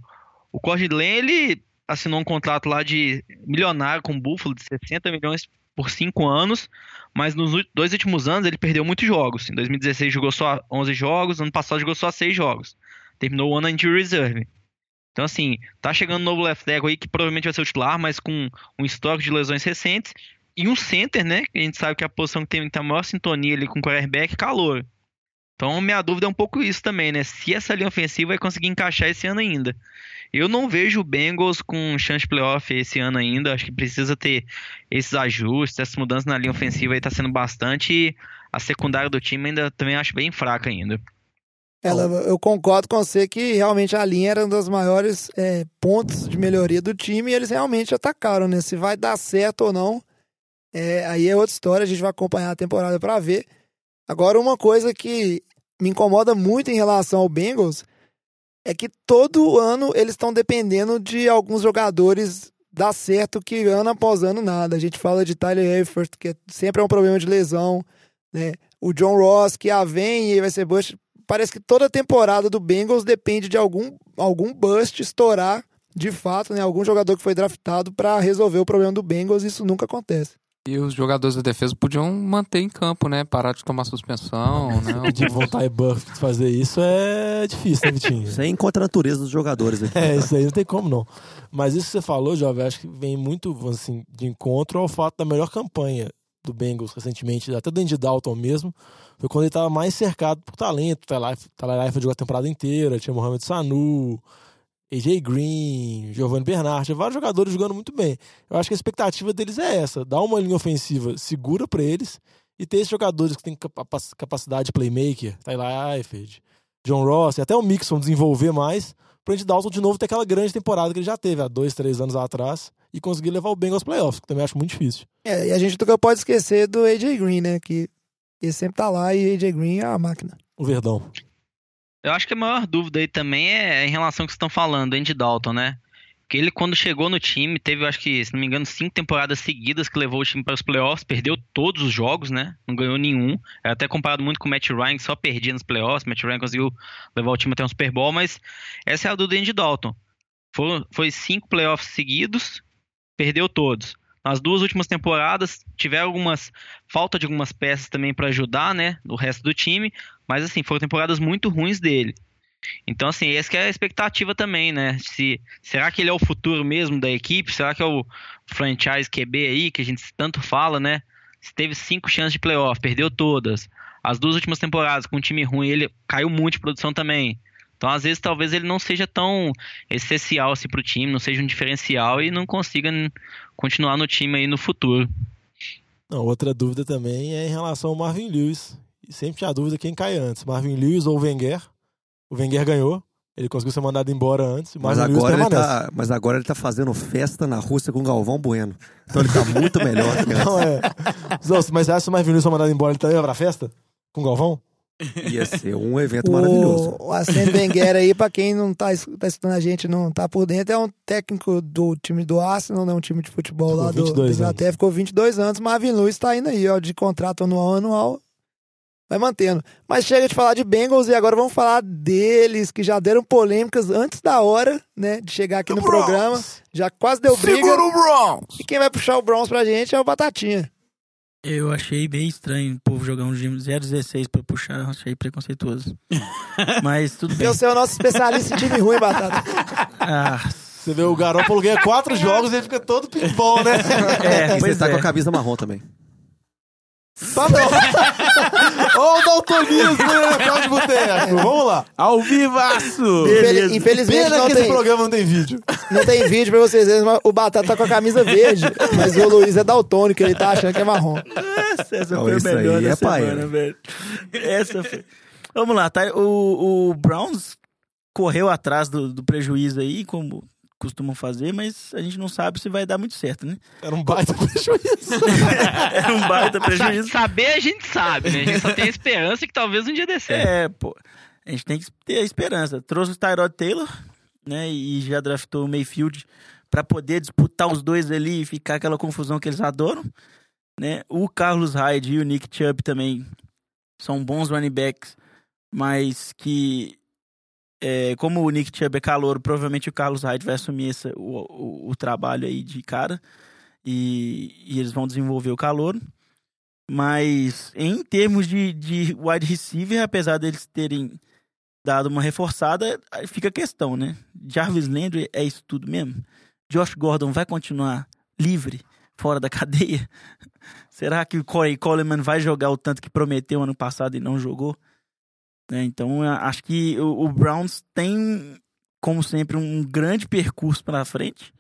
[SPEAKER 8] o Cord Glenn, ele assinou um contrato lá de milionário com o Buffalo de 60 milhões por 5 anos, mas nos dois últimos anos ele perdeu muitos jogos. Em 2016 jogou só 11 jogos, ano passado jogou só 6 jogos. Terminou o ano injury reserve. Então assim, tá chegando um novo left tackle aí que provavelmente vai ser o titular, mas com um histórico de lesões recentes. E um center, né? Que a gente sabe que é a posição que tem, a maior sintonia ali com o quarterback, calor. Então, minha dúvida é um pouco isso também, né? Se essa linha ofensiva vai conseguir encaixar esse ano ainda. Eu não vejo o Bengals com chance de playoff esse ano ainda. Acho que precisa ter esses ajustes, essas mudanças na linha ofensiva aí tá sendo bastante. E a secundária do time ainda também acho bem fraca ainda.
[SPEAKER 6] Ela, eu concordo com você que realmente a linha era um dos maiores é, pontos de melhoria do time e eles realmente atacaram, né? Se vai dar certo ou não, é, aí é outra história, a gente vai acompanhar a temporada para ver. Agora, uma coisa que me incomoda muito em relação ao Bengals é que todo ano eles estão dependendo de alguns jogadores dar certo que ano após ano nada. A gente fala de Tyler Eifert, que sempre é um problema de lesão, né? O John Ross, que ah, vem e vai ser bust. Parece que toda temporada do Bengals depende de algum, algum bust estourar de fato, né? Algum jogador que foi draftado para resolver o problema do Bengals, isso nunca acontece.
[SPEAKER 9] E os jogadores da defesa podiam manter em campo, né? Parar de tomar suspensão, né?
[SPEAKER 1] De voltar e Buff fazer isso é difícil, né, Vitinho?
[SPEAKER 3] Sem contra a natureza dos jogadores. aqui.
[SPEAKER 1] É, isso aí não tem como não. Mas isso que você falou, Jovem, acho que vem muito assim, de encontro ao fato da melhor campanha do Bengals recentemente, até do Andy Dalton mesmo, foi quando ele estava mais cercado por talento. Eifert jogou a temporada inteira, tinha Mohamed Sanu, AJ Green, Giovanni Bernard, vários jogadores jogando muito bem. Eu acho que a expectativa deles é essa, dar uma linha ofensiva segura para eles e ter esses jogadores que têm capa- capacidade de playmaker, Tyler Eifert, John Ross, e até o Mixon desenvolver mais, pro Andy Dalton de novo ter aquela grande temporada que ele já teve há dois, três anos atrás e conseguir levar o Bengals aos playoffs, que também acho muito difícil.
[SPEAKER 6] É, e a gente nunca pode esquecer do AJ Green, né? Que ele sempre tá lá e AJ Green é a máquina.
[SPEAKER 1] O Verdão.
[SPEAKER 8] Eu acho que a maior dúvida aí também é em relação ao que vocês estão falando, Andy Dalton, né? Porque ele, quando chegou no time, teve, acho que, se não me engano, cinco temporadas seguidas que levou o time para os playoffs, perdeu todos os jogos, né? Não ganhou nenhum. É até comparado muito com o Matt Ryan, que só perdia nos playoffs. Matt Ryan conseguiu levar o time até um Super Bowl, mas essa é a dúvida do Andy Dalton. Foram, foi cinco playoffs seguidos, perdeu todos. Nas duas últimas temporadas, tiveram algumas. falta de algumas peças também para ajudar, né? O resto do time. Mas, assim, foram temporadas muito ruins dele. Então, assim, essa é a expectativa também, né? Se, será que ele é o futuro mesmo da equipe? Será que é o franchise QB aí, que a gente tanto fala, né? Teve cinco chances de playoff, perdeu todas. As duas últimas temporadas com um time ruim, ele caiu muito de produção também. Então, às vezes, talvez ele não seja tão essencial assim pro time, não seja um diferencial e não consiga continuar no time aí no futuro.
[SPEAKER 1] Não, outra dúvida também é em relação ao Marvin Lewis. E sempre tinha dúvida quem cai antes, Marvin Lewis ou o Wenger. O Wenger ganhou, ele conseguiu ser mandado embora antes.
[SPEAKER 3] Mas agora, ele tá, mas agora ele tá fazendo festa na Rússia com o Galvão Bueno. Então ele tá muito melhor.
[SPEAKER 1] Não é. Mas você acha que o Marvin Lewis foi mandado embora, ele também vai pra festa? Com o Galvão?
[SPEAKER 3] Ia ser um evento maravilhoso.
[SPEAKER 6] O, o Arsene Wenger aí, pra quem não tá, tá escutando a gente, não tá por dentro, é um técnico do time do Arsenal, né? Um time de futebol
[SPEAKER 1] Ficou
[SPEAKER 6] lá do,
[SPEAKER 1] 22
[SPEAKER 6] do Inglaterra. Ficou 22 anos. Marvin Lewis tá indo aí, ó, de contrato anual anual. Vai mantendo. Mas chega de falar de Bengals e agora vamos falar deles, que já deram polêmicas antes da hora, né? De chegar aqui no programa. Já quase deu briga.
[SPEAKER 9] Segura o Browns!
[SPEAKER 6] E quem vai puxar o Browns pra gente é o Batatinha.
[SPEAKER 2] Eu achei bem estranho o povo jogar um time 016 pra puxar, achei preconceituoso. Mas tudo bem.
[SPEAKER 6] Eu sei o nosso especialista em time ruim, Batata.
[SPEAKER 2] Ah,
[SPEAKER 1] Você vê o Garoppolo ganha quatro jogos e ele fica todo pimpão, né?
[SPEAKER 2] é,
[SPEAKER 3] E você
[SPEAKER 2] pois
[SPEAKER 3] tá
[SPEAKER 2] é.
[SPEAKER 3] com a camisa marrom também.
[SPEAKER 1] Tá bom. Ó o daltonismo, né? Pau de boteco. Vamos lá.
[SPEAKER 7] Ao vivaço!
[SPEAKER 6] Infel- Infelizmente
[SPEAKER 1] Pena
[SPEAKER 6] não
[SPEAKER 1] que
[SPEAKER 6] tem,
[SPEAKER 1] esse programa não tem vídeo.
[SPEAKER 6] não tem vídeo pra vocês verem, mas o Batata tá com a camisa verde, mas o Luiz é daltônico, ele tá achando que é marrom.
[SPEAKER 2] Essa, essa
[SPEAKER 3] Não,
[SPEAKER 2] foi a melhor
[SPEAKER 3] aí
[SPEAKER 2] da
[SPEAKER 3] é
[SPEAKER 2] semana, velho. Essa foi. Vamos lá, tá? O, o Browns correu atrás do, do prejuízo aí, como costumam fazer, mas a gente não sabe se vai dar muito certo, né?
[SPEAKER 1] Era um baita prejuízo.
[SPEAKER 2] É um baita prejuízo.
[SPEAKER 8] Saber a gente sabe, né? A gente só tem a esperança que talvez um dia dê certo.
[SPEAKER 2] É, pô. A gente tem que ter a esperança. Trouxe o Tyrod Taylor, né? E já draftou o Mayfield pra poder disputar os dois ali e ficar aquela confusão que eles adoram. Né? O Carlos Hyde e o Nick Chubb também são bons running backs, mas que é, como o Nick Chubb é calor, provavelmente o Carlos Hyde vai assumir essa, o, o, o trabalho aí de cara e, e eles vão desenvolver o calor. Mas em termos de, de wide receiver, apesar deles terem dado uma reforçada, fica a questão, né? Jarvis Landry é isso tudo mesmo? Josh Gordon vai continuar livre, fora da cadeia? Será que o Corey Coleman vai jogar o tanto que prometeu ano passado e não jogou? Né, Então, eu acho que o, o Browns tem, como sempre, um grande percurso pela frente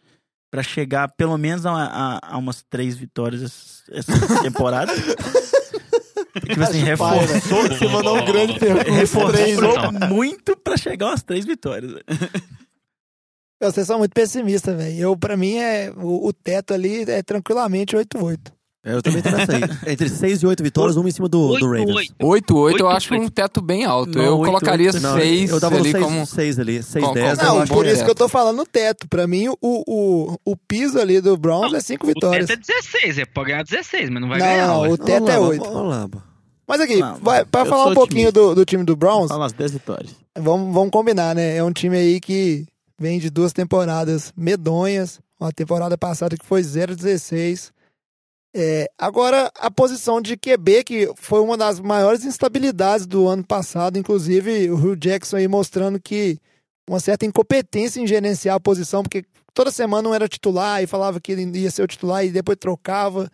[SPEAKER 2] para chegar pelo menos a, a- a umas três vitórias essa, essa temporada. tipo assim, reforçou,
[SPEAKER 1] Você mandou um grande percurso.
[SPEAKER 2] reforçou
[SPEAKER 1] né?
[SPEAKER 2] muito para chegar umas três vitórias.
[SPEAKER 6] Vocês são muito pessimistas, velho. Eu, pra mim, é, o, o teto ali é tranquilamente 8-8.
[SPEAKER 3] É, Eu também tô nessa aí. Entre 6 e 8 vitórias, uma em cima do, do Ravens.
[SPEAKER 8] 8-8.
[SPEAKER 9] 8-8 eu
[SPEAKER 8] Oito,
[SPEAKER 9] acho
[SPEAKER 8] oito.
[SPEAKER 9] um teto bem alto.
[SPEAKER 2] Não,
[SPEAKER 9] eu
[SPEAKER 2] oito,
[SPEAKER 9] colocaria
[SPEAKER 2] oito,
[SPEAKER 3] Não,
[SPEAKER 9] 6
[SPEAKER 3] eu dava
[SPEAKER 9] ali
[SPEAKER 3] 6,
[SPEAKER 9] como...
[SPEAKER 3] 6 ali, 6,
[SPEAKER 9] Com-
[SPEAKER 3] 10.
[SPEAKER 9] com-
[SPEAKER 3] eu
[SPEAKER 6] Não,
[SPEAKER 9] bom
[SPEAKER 6] por isso
[SPEAKER 9] teto.
[SPEAKER 6] que eu tô falando no teto. Pra mim, o, o, o piso ali do Browns
[SPEAKER 8] Não,
[SPEAKER 6] é 5
[SPEAKER 8] O
[SPEAKER 6] vitórias.
[SPEAKER 8] teto é 16, é pode ganhar 16, mas não vai
[SPEAKER 6] Não,
[SPEAKER 8] ganhar. ué.
[SPEAKER 6] o teto é 8.
[SPEAKER 3] Vamos lá, pô.
[SPEAKER 6] Mas aqui,
[SPEAKER 2] Não,
[SPEAKER 6] vai, pra
[SPEAKER 7] eu
[SPEAKER 6] falar um pouquinho
[SPEAKER 7] otimista.
[SPEAKER 6] do, do time do Browns,
[SPEAKER 7] Fala umas 10 vitórias.
[SPEAKER 6] vamos, vamos combinar, né? É um time aí que vem de duas temporadas medonhas. Uma temporada passada que foi 0-16. É, agora, a posição de QB, que foi uma das maiores instabilidades do ano passado, inclusive o Hugh Jackson aí mostrando que uma certa incompetência em gerenciar a posição, porque toda semana não era titular e falava que ele ia ser o titular e depois trocava.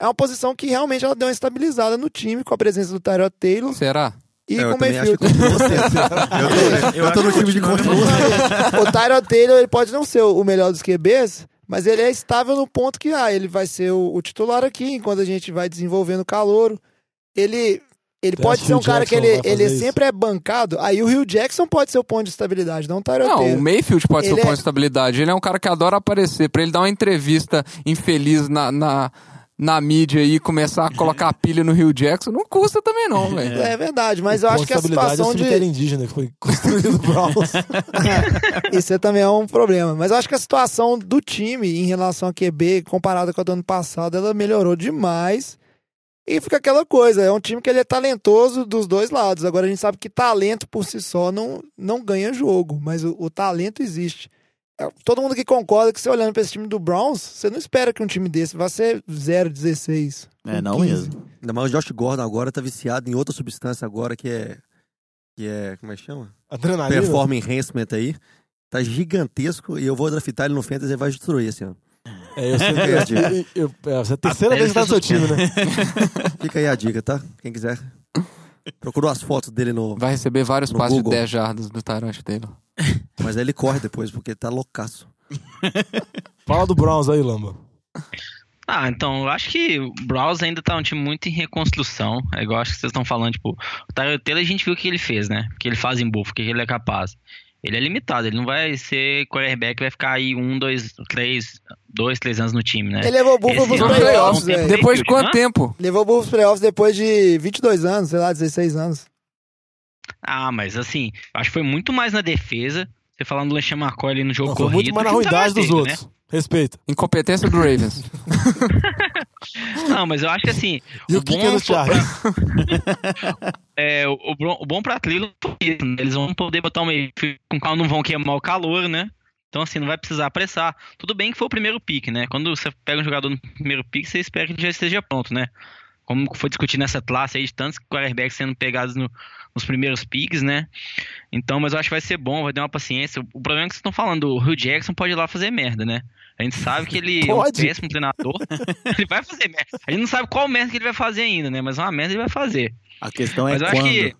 [SPEAKER 6] É uma posição que realmente ela deu uma estabilizada no time com a presença do Tyrod Taylor
[SPEAKER 9] Será?
[SPEAKER 6] e
[SPEAKER 3] É,
[SPEAKER 6] com
[SPEAKER 3] eu
[SPEAKER 6] o
[SPEAKER 3] também acho que. Eu tô, eu tô no time de sendo.
[SPEAKER 6] o Tyrod Taylor ele pode não ser o melhor dos QBs, mas ele é estável no ponto que ah, ele vai ser o, o titular aqui, enquanto a gente vai desenvolvendo o calouro. Ele, ele
[SPEAKER 1] Você
[SPEAKER 6] pode ser um cara que ele, ele
[SPEAKER 1] isso?
[SPEAKER 6] sempre é bancado. Aí o Rio Jackson pode ser o ponto de estabilidade, não o
[SPEAKER 9] Não, o Mayfield pode ser o
[SPEAKER 6] Ele
[SPEAKER 9] ponto
[SPEAKER 6] é-
[SPEAKER 9] de estabilidade. Ele é um cara que adora aparecer. Pra ele dar uma entrevista infeliz na, na, na mídia e começar a colocar pilha no Rio Jackson, não custa também não, velho.
[SPEAKER 6] É verdade, mas eu acho que a
[SPEAKER 1] estabilidade é o
[SPEAKER 6] situação de.
[SPEAKER 1] indígena que foi construído no Browns.
[SPEAKER 6] Isso é também é um problema. Mas eu acho que a situação do time em relação a QB, comparada com a do ano passado, ela melhorou demais. E fica aquela coisa, é um time que ele é talentoso dos dois lados. Agora a gente sabe que talento por si só não, não ganha jogo, mas o, o talento existe. Todo mundo que concorda que você olhando pra esse time do Browns, você não espera que um time desse vá ser 0-16.
[SPEAKER 7] É, não
[SPEAKER 6] 15.
[SPEAKER 7] mesmo.
[SPEAKER 3] Ainda mais o Josh Gordon agora tá viciado em outra substância agora que é. Que é. Como é que chama?
[SPEAKER 1] Adrenalina.
[SPEAKER 3] Perform Enhancement aí. Tá gigantesco e eu vou draftar ele no Fantasy e vai destruir esse ano.
[SPEAKER 1] É, eu sei, eu, eu, eu, é, essa é a terceira
[SPEAKER 8] Até
[SPEAKER 1] vez que tá no seu time, né?
[SPEAKER 3] Fica aí a dica, tá? Quem quiser. Procurou as fotos dele no.
[SPEAKER 9] Vai receber vários
[SPEAKER 3] No
[SPEAKER 9] passes
[SPEAKER 3] Google.
[SPEAKER 9] de 10 jardas do Tyrant Taylor.
[SPEAKER 3] Mas aí ele corre depois, porque tá loucaço.
[SPEAKER 1] Fala do Browns aí, Lamba.
[SPEAKER 8] Ah, então, eu acho que o Browns ainda tá um time muito em reconstrução. É igual acho que vocês estão falando, tipo, o Tyler Taylor a gente viu o que ele fez, né? O que ele faz em Buffalo, o que ele é capaz. Ele é limitado, ele não vai ser quarterback, vai ficar aí um, dois, três, dois, três anos no time, né?
[SPEAKER 6] Ele levou o
[SPEAKER 8] Esse
[SPEAKER 6] pros playoffs, velho.
[SPEAKER 9] Depois de quanto
[SPEAKER 8] hã?
[SPEAKER 9] tempo?
[SPEAKER 6] Levou o Buffalo pros playoffs depois de 22 anos, sei lá, 16 anos.
[SPEAKER 8] Ah, mas assim, acho que foi muito mais na defesa. Você falando do LeSean McCoy ali no jogo
[SPEAKER 1] Não, foi
[SPEAKER 8] corrido.
[SPEAKER 1] muito mais na ruindade dos
[SPEAKER 8] Taylor,
[SPEAKER 1] outros. Respeita.
[SPEAKER 9] Incompetência do Ravens.
[SPEAKER 8] Não, mas eu acho que assim.
[SPEAKER 1] E o
[SPEAKER 8] o
[SPEAKER 1] que
[SPEAKER 8] bom
[SPEAKER 1] que é
[SPEAKER 8] pra-? É, o, o bom- pra Cleveland foi isso, né? Eles vão poder botar o meio com calma, não vão queimar o calor, né? Então, assim, não vai precisar apressar. Tudo bem que foi o primeiro pick, né? Quando você pega um jogador no primeiro pick, você espera que ele já esteja pronto, né? Como foi discutido nessa classe aí de tantos quarterbacks sendo pegados no- nos primeiros picks, né? Então, mas eu acho que vai ser bom, vai dar uma paciência. O problema é que vocês estão falando, o Hugh Jackson pode ir lá fazer merda, né? A gente sabe que ele é um
[SPEAKER 1] Pode?
[SPEAKER 8] péssimo treinador. ele vai fazer merda. A gente não sabe qual merda que ele vai fazer ainda, né? Mas uma merda ele vai fazer.
[SPEAKER 7] A questão é
[SPEAKER 8] Mas eu acho
[SPEAKER 7] quando.
[SPEAKER 8] que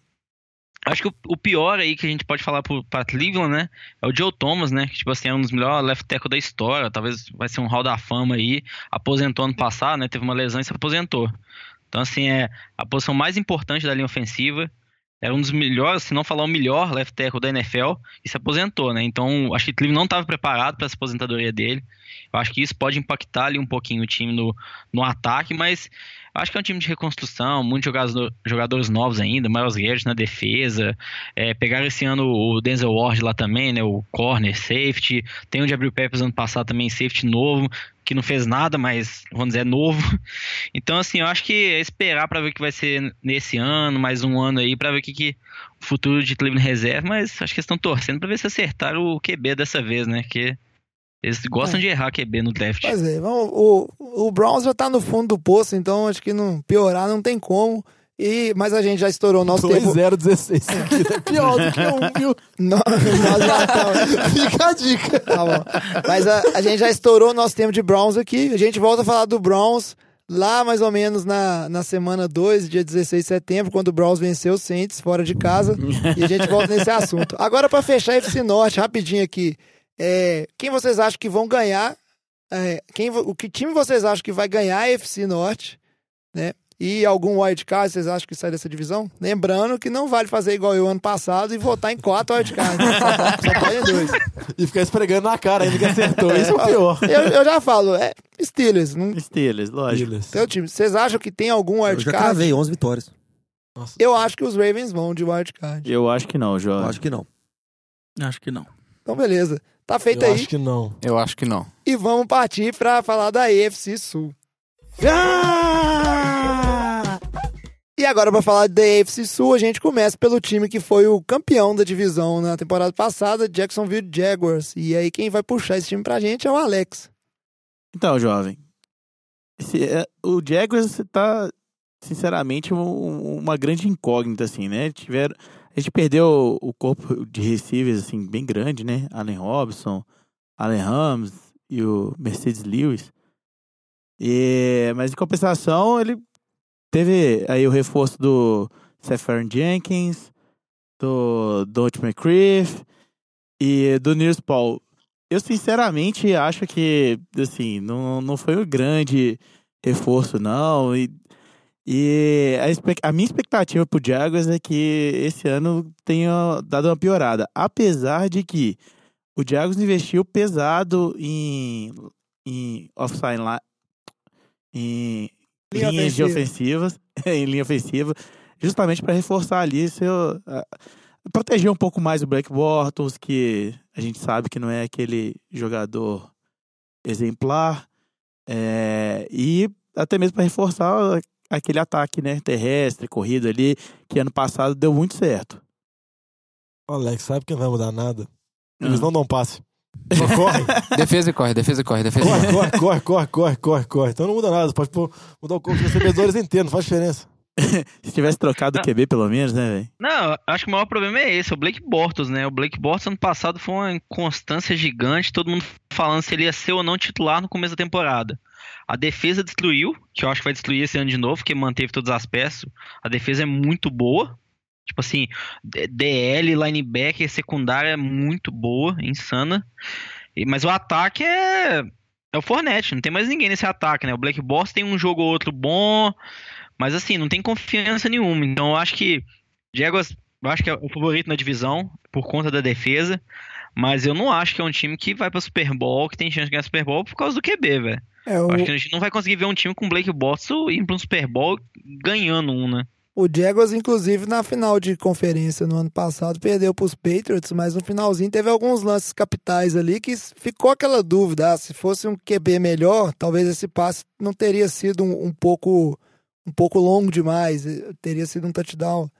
[SPEAKER 8] acho que o, o pior aí que a gente pode falar pro, pra Cleveland, né? É o Joe Thomas, né? Que, tipo assim, é um dos melhores left tackle da história. Talvez vai ser um hall da fama aí. Aposentou ano passado, né? Teve uma lesão e se aposentou. Então, assim, é a posição mais importante da linha ofensiva. Era um dos melhores, se não falar o melhor left tackle da NFL e se aposentou, né? Então, acho que o Cleveland não estava preparado para essa aposentadoria dele. Eu acho que isso pode impactar ali um pouquinho o time no, no ataque, mas acho que é um time de reconstrução, muitos jogador, jogadores novos ainda, Miles Garrett na defesa. É, pegaram esse ano o Denzel Ward lá também, né? O corner, safety. Tem o Gabriel Peppers ano passado também, safety novo, que não fez nada, mas vamos dizer, é novo. Então, assim, eu acho que é esperar para ver o que vai ser nesse ano, mais um ano aí, para ver o que, que o futuro de Cleveland reserva, mas acho que eles estão torcendo para ver se acertaram o QB dessa vez, né? Que eles gostam
[SPEAKER 6] É.
[SPEAKER 8] de errar QB no draft.
[SPEAKER 6] Pois é, vamos, o, o Browns já tá no fundo do poço, então acho que não piorar não tem como. E, mas a gente já estourou o nosso tempo.
[SPEAKER 1] 2-0-16 seguido. É pior do que um, viu?
[SPEAKER 6] Nó- Nós já.
[SPEAKER 1] Fica a dica.
[SPEAKER 6] Tá bom. Mas a, a gente já estourou o nosso tempo de Browns aqui. A gente volta a falar do Browns lá mais ou menos na, na semana 2, dia 16 de setembro, quando o Browns venceu o Saints fora de casa. e a gente volta nesse assunto. Agora, para fechar a FC Norte, rapidinho aqui. É, quem vocês acham que vão ganhar? é, quem, o que time vocês acham que vai ganhar a FC Norte? Né? E algum wildcard vocês acham que sai dessa divisão? Lembrando que não vale fazer igual eu ano passado e votar em quatro wildcards. né? Só, só pode em dois.
[SPEAKER 1] E ficar esfregando na cara ainda que acertou. Isso é o pior.
[SPEAKER 6] Eu, eu já falo, é Steelers, não
[SPEAKER 7] Steelers, lógico.
[SPEAKER 1] Steelers.
[SPEAKER 6] Seu time. Vocês acham que tem algum
[SPEAKER 3] Eu já
[SPEAKER 6] wildcard?
[SPEAKER 3] cravei 11 vitórias.
[SPEAKER 1] Nossa.
[SPEAKER 6] Eu acho que os Ravens vão de wildcard.
[SPEAKER 7] Eu acho que não,
[SPEAKER 3] Eu
[SPEAKER 7] Jorge.
[SPEAKER 3] acho que não.
[SPEAKER 2] Acho que não.
[SPEAKER 6] Então, beleza. Tá feito
[SPEAKER 1] Eu
[SPEAKER 6] aí.
[SPEAKER 1] acho que não.
[SPEAKER 9] Eu acho que não.
[SPEAKER 6] E vamos partir pra falar da AFC Sul. E agora, pra falar da AFC Sul, a gente começa pelo time que foi o campeão da divisão na temporada passada, Jacksonville Jaguars. E aí, quem vai puxar esse time pra gente é o Alex.
[SPEAKER 7] Então, jovem. esse- é, o Jaguars tá, sinceramente, um- uma grande incógnita, assim, né? Tiveram, a gente perdeu o corpo de receivers, assim, bem grande, né? Allen Robson, Allen Rams e o Mercedes Lewis. E, mas, em compensação, ele teve aí o reforço do Sefern Jenkins, do Don't McCriff e do Nils Paul. Eu sinceramente acho que, assim, não, não foi um grande reforço, não. E, e a, a minha expectativa pro Jaguars é que esse ano tenha dado uma piorada. Apesar de que o Jaguars investiu pesado em, em offside lá, em
[SPEAKER 6] Linha
[SPEAKER 7] linhas de
[SPEAKER 6] ofensiva.
[SPEAKER 7] ofensivas, em linha ofensiva, justamente para reforçar ali seu, proteger um pouco mais o Black Bortles, que a gente sabe que não é aquele jogador exemplar, é, e até mesmo para reforçar aquele ataque né, terrestre, corrido ali, que ano passado deu muito certo.
[SPEAKER 1] Alex, sabe que não vai mudar nada? Eles
[SPEAKER 7] Ah.
[SPEAKER 1] não dão passe. Só corre.
[SPEAKER 9] Defesa e corre, defesa e corre, defesa e
[SPEAKER 1] corre,
[SPEAKER 9] corre.
[SPEAKER 1] corre, corre, corre, corre, corre, corre. Então não muda nada. Você pode pôr- mudar o corpo dos recebedores inteiro, não faz diferença.
[SPEAKER 7] Se tivesse trocado o QB, pelo menos, né, velho?
[SPEAKER 8] Não, acho que o maior problema é esse, o Blake Bortles, né? O Blake Bortles ano passado foi uma inconstância gigante, todo mundo falando se ele ia ser ou não titular no começo da temporada. A defesa destruiu, que eu acho que vai destruir esse ano de novo, porque manteve todas as peças. A defesa é muito boa. Tipo assim, DL, linebacker, secundária é muito boa, insana. Mas o ataque é. É o Fornette, não tem mais ninguém nesse ataque, né? O Black Boss tem um jogo ou outro bom, mas assim, não tem confiança nenhuma. Então eu acho que Jaguars, eu acho que é o favorito na divisão por conta da defesa, mas eu não acho que é um time que vai para Super Bowl, que tem chance de ganhar Super Bowl por causa do QB, velho.
[SPEAKER 6] É, o,
[SPEAKER 8] acho que a gente não vai conseguir ver um time com Blake Bortles indo para um Super Bowl ganhando um, né?
[SPEAKER 6] o Jaguars, inclusive, na final de conferência no ano passado, perdeu pros Patriots, mas no finalzinho teve alguns lances capitais ali que ficou aquela dúvida. ah, se fosse um QB melhor, talvez esse passe não teria sido um, um pouco um pouco longo demais, eh, teria sido um touchdown.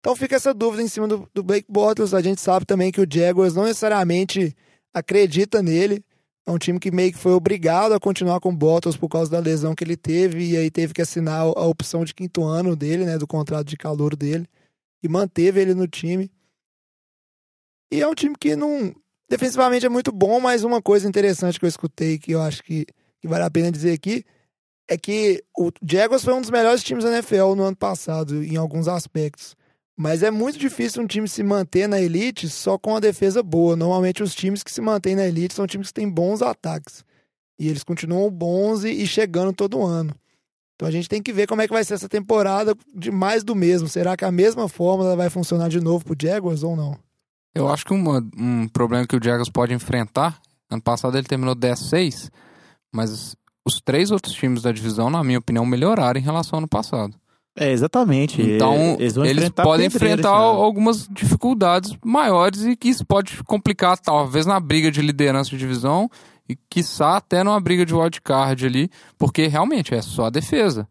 [SPEAKER 6] Então fica essa dúvida em cima do, do Blake Bortles. A gente sabe também que o Jaguars não necessariamente acredita nele. É um time que meio que foi obrigado a continuar com o Bortles por causa da lesão que ele teve e aí teve que assinar a opção de quinto ano dele, né, do contrato de calor dele e manteve ele no time. E é um time que não defensivamente é muito bom, mas uma coisa interessante que eu escutei que eu acho que, que vale a pena dizer aqui é que o Jaguars foi um dos melhores times da NFL no ano passado em alguns aspectos. Mas é muito difícil um time se manter na elite só com a defesa boa. Normalmente os times que se mantêm na elite são times que têm bons ataques. E eles continuam bons e, chegando todo ano. Então a gente tem que ver como é que vai ser essa temporada de mais do mesmo. Será que a mesma fórmula vai funcionar de novo pro Jaguars ou não?
[SPEAKER 9] Eu acho que uma- um problema que o Jaguars pode enfrentar, ano passado ele terminou 10-6, mas os três outros times da divisão, na minha opinião, melhoraram em relação ao ano passado.
[SPEAKER 7] É, exatamente.
[SPEAKER 9] Então,
[SPEAKER 7] eles,
[SPEAKER 9] eles, podem enfrentar
[SPEAKER 7] ano.
[SPEAKER 9] algumas dificuldades maiores e que isso pode complicar, talvez, na briga de liderança de divisão e, quiçá, até numa briga de wildcard ali, porque realmente é só a defesa.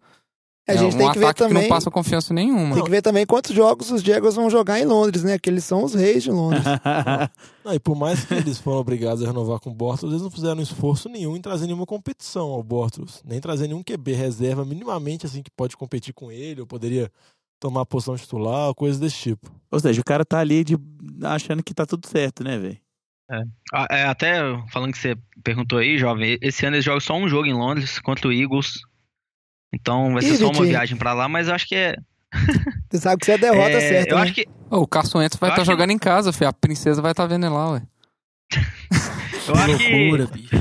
[SPEAKER 6] A
[SPEAKER 9] é
[SPEAKER 6] gente
[SPEAKER 9] um
[SPEAKER 6] tem que ver
[SPEAKER 9] ataque que
[SPEAKER 6] também.
[SPEAKER 9] não passa confiança nenhuma.
[SPEAKER 6] Tem que ver também quantos jogos os Jaguars vão jogar em Londres, né? Que eles são os reis de Londres.
[SPEAKER 1] Não, e por mais que eles foram obrigados a renovar com o Bortles, eles não fizeram esforço nenhum em trazer nenhuma competição ao Bortles. Nem trazer nenhum QB reserva minimamente assim que pode competir com ele, ou poderia tomar a posição titular, ou coisa desse tipo.
[SPEAKER 7] Ou seja, o cara tá ali de... achando que tá tudo certo, né, velho?
[SPEAKER 8] Ah, é, até falando que você perguntou aí, jovem, esse ano eles jogam só um jogo em Londres contra o Eagles. Então vai ser
[SPEAKER 6] Ih,
[SPEAKER 8] só uma viagem pra lá, mas eu acho que é.
[SPEAKER 6] Você sabe que isso é derrota
[SPEAKER 8] é,
[SPEAKER 6] certa.
[SPEAKER 8] eu
[SPEAKER 6] né?
[SPEAKER 8] acho que
[SPEAKER 9] Ô, o Carson Wentz vai estar
[SPEAKER 8] que-
[SPEAKER 9] jogando em casa, filho. A princesa vai estar vendo ele lá, ué.
[SPEAKER 8] Eu acho que,
[SPEAKER 2] bicho.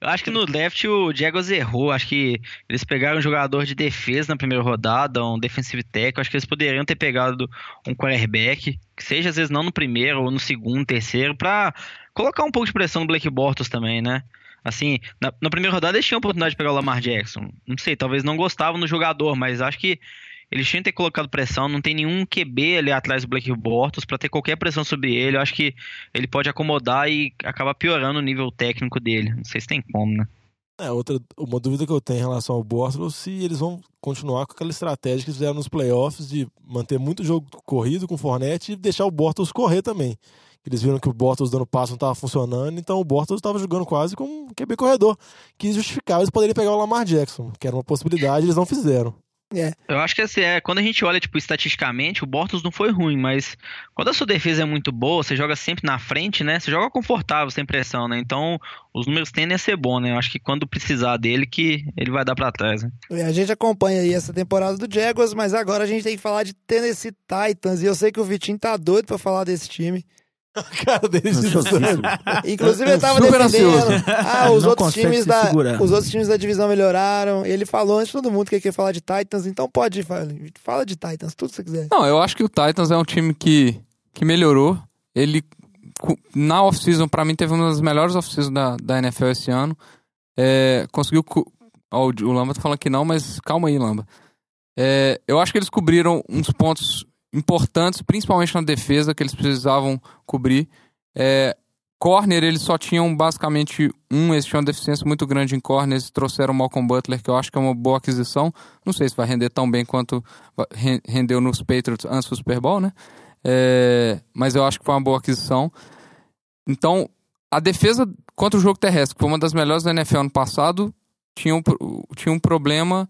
[SPEAKER 8] eu acho que no draft o Jaguars errou. Acho que eles pegaram um jogador de defesa na primeira rodada, um defensive tackle. Acho que eles poderiam ter pegado um quarterback, que seja às vezes não no primeiro ou no segundo, terceiro, pra colocar um pouco de pressão no Blake Bortles também, né? Assim, na, na primeira rodada eles tinham a oportunidade de pegar o Lamar Jackson. Não sei, talvez não gostavam do jogador, mas acho que eles tinham que ter colocado pressão. Não tem nenhum QB ali atrás do Blake Bortles pra ter qualquer pressão sobre ele. Eu acho que ele pode acomodar e acabar piorando o nível técnico dele. Não sei se tem como, né?
[SPEAKER 1] É, outra, uma dúvida que eu tenho em relação ao Bortles, se eles vão continuar com aquela estratégia que fizeram nos playoffs de manter muito jogo corrido com o Fournette e deixar o Bortles correr também. Eles viram que o Bortles dando passo não estava funcionando, então o Bortles estava jogando quase como um QB corredor, que justificava eles poderiam pegar o Lamar Jackson, que era uma possibilidade, eles não fizeram.
[SPEAKER 8] Eu acho que assim, é, quando a gente olha, tipo, estatisticamente, o Bortles não foi ruim, mas quando a sua defesa é muito boa, você joga sempre na frente, né? Você joga confortável, sem pressão, né? Então, os números tendem a ser bons, né? Eu acho que quando precisar dele, que ele vai dar pra trás, né?
[SPEAKER 6] É, A gente acompanha aí essa temporada do Jaguars, mas agora a gente tem que falar de Tennessee Titans. E eu sei que o Vitinho tá doido pra falar desse time.
[SPEAKER 1] Cara, deles
[SPEAKER 7] Ansiosíssimo.
[SPEAKER 6] Inclusive, ele tava
[SPEAKER 9] Super
[SPEAKER 6] defendendo.
[SPEAKER 9] ansioso.
[SPEAKER 6] Ah, os outros times da.
[SPEAKER 2] segurar.
[SPEAKER 6] Os outros times da divisão melhoraram. Ele falou antes de todo mundo que quer falar de Titans, então pode falar. Fala de Titans, tudo que você quiser.
[SPEAKER 9] Não, eu acho que o Titans é um time que, que melhorou. Ele, na off-season, pra mim, teve uma das melhores off-seasons da, da NFL esse ano. É, conseguiu. Ó, o, o Lamba tá falando que não, mas calma aí, Lamba. É, eu acho que eles cobriram uns pontos importantes, principalmente na defesa, que eles precisavam cobrir. É, corner, eles só tinham basicamente um, eles tinham uma deficiência muito grande em corner, eles trouxeram o Malcolm Butler, que eu acho que é uma boa aquisição. Não sei se vai render tão bem quanto rendeu nos Patriots antes do Super Bowl, né? É, mas eu acho que foi uma boa aquisição. Então, a defesa contra o jogo terrestre, que foi uma das melhores da NFL ano passado, tinha um, tinha um problema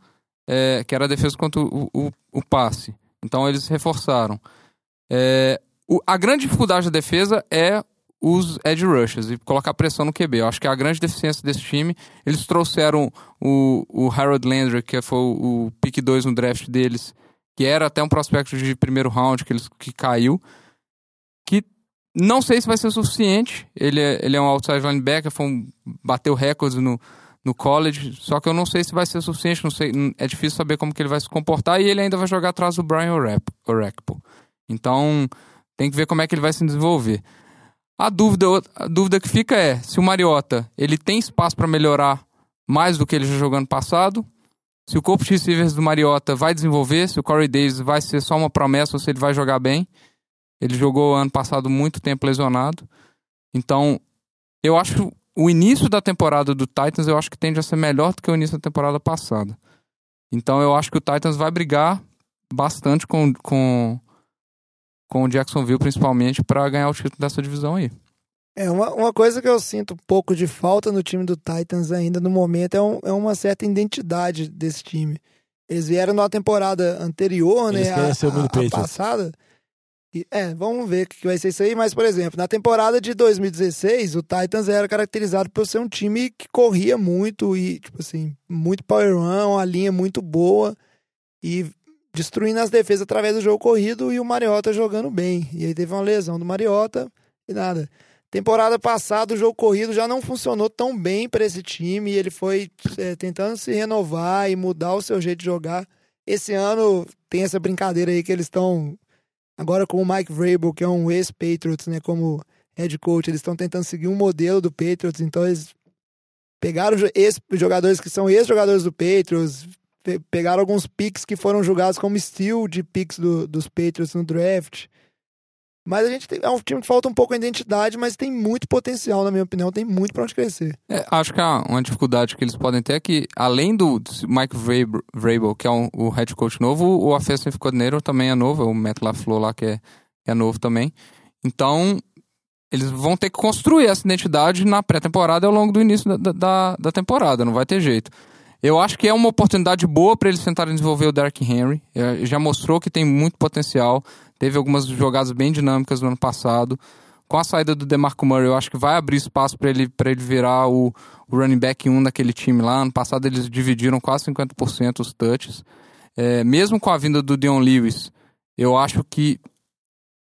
[SPEAKER 9] é, que era a defesa contra o, o, o passe. Então eles reforçaram. É, o- a grande dificuldade da defesa é os edge rushers e colocar pressão no QB. Eu acho que é a grande deficiência desse time. Eles trouxeram o, o Harold Landry, que foi o, o pick 2 no draft deles, que era até um prospecto de primeiro round que, eles, que caiu. Que não sei se vai ser suficiente. Ele é, ele é um outside linebacker, foi um, bateu recordes no, no college, só que eu não sei se vai ser suficiente, não sei, é difícil saber como que ele vai se comportar e ele ainda vai jogar atrás do Brian Orekpo. Então, tem que ver como é que ele vai se desenvolver. A dúvida, a dúvida que fica é se o Mariota ele tem espaço para melhorar mais do que ele já jogou ano passado, se o corpo de receivers do Mariota vai desenvolver, se o Corey Davis vai ser só uma promessa ou se ele vai jogar bem. Ele jogou ano passado muito tempo lesionado. Então, eu acho o início da temporada do Titans, eu acho que tende a ser melhor do que o início da temporada passada. Então, eu acho que o Titans vai brigar bastante com, com, com o Jacksonville, principalmente, para ganhar o título dessa divisão aí.
[SPEAKER 6] É, uma, uma coisa que eu sinto um pouco de falta no time do Titans ainda no momento é, um- é uma certa identidade desse time. Eles vieram na temporada anterior,
[SPEAKER 1] Eles
[SPEAKER 6] né?
[SPEAKER 1] querem
[SPEAKER 6] A, a- a
[SPEAKER 1] Patriots.
[SPEAKER 6] passada. É, vamos ver o que vai ser isso aí. Mas, por exemplo, na temporada de 2016, o Titans era caracterizado por ser um time que corria muito e, tipo assim, muito power run, uma linha muito boa e destruindo as defesas através do jogo corrido e o Mariota jogando bem. E aí teve uma lesão do Mariota e nada. Temporada passada, o jogo corrido já não funcionou tão bem para esse time. E ele foi é, tentando se renovar e mudar o seu jeito de jogar. Esse ano tem essa brincadeira aí que eles estão agora com o Mike Vrabel, que é um ex-Patriots, né, como head coach. Eles estão tentando seguir um modelo do Patriots. Então eles pegaram jo- ex-jogadores que são ex-jogadores do Patriots, pe- pegaram alguns picks que foram julgados como steal de picks do- dos Patriots no draft. Mas a gente tem, é um time que falta um pouco a identidade, mas tem muito potencial, na minha opinião, tem muito pra onde crescer.
[SPEAKER 9] É, acho que uma dificuldade que eles podem ter é que, além do Mike Vrabel, que é um- o head coach novo, o offensive coordinator também é novo, o Matt LaFleur lá, que é, é novo também. Então, eles vão ter que construir essa identidade na pré-temporada ao longo do início da, da, da temporada, não vai ter jeito. Eu acho que é uma oportunidade boa para eles tentarem desenvolver o Derrick Henry. É, Já mostrou que tem muito potencial. Teve algumas jogadas bem dinâmicas no ano passado. Com a saída do DeMarco Murray, eu acho que vai abrir espaço para ele, ele virar o, o running back 1 daquele time lá. Ano passado eles dividiram quase 50% os touches. É, mesmo com a vinda do Dion Lewis, eu acho que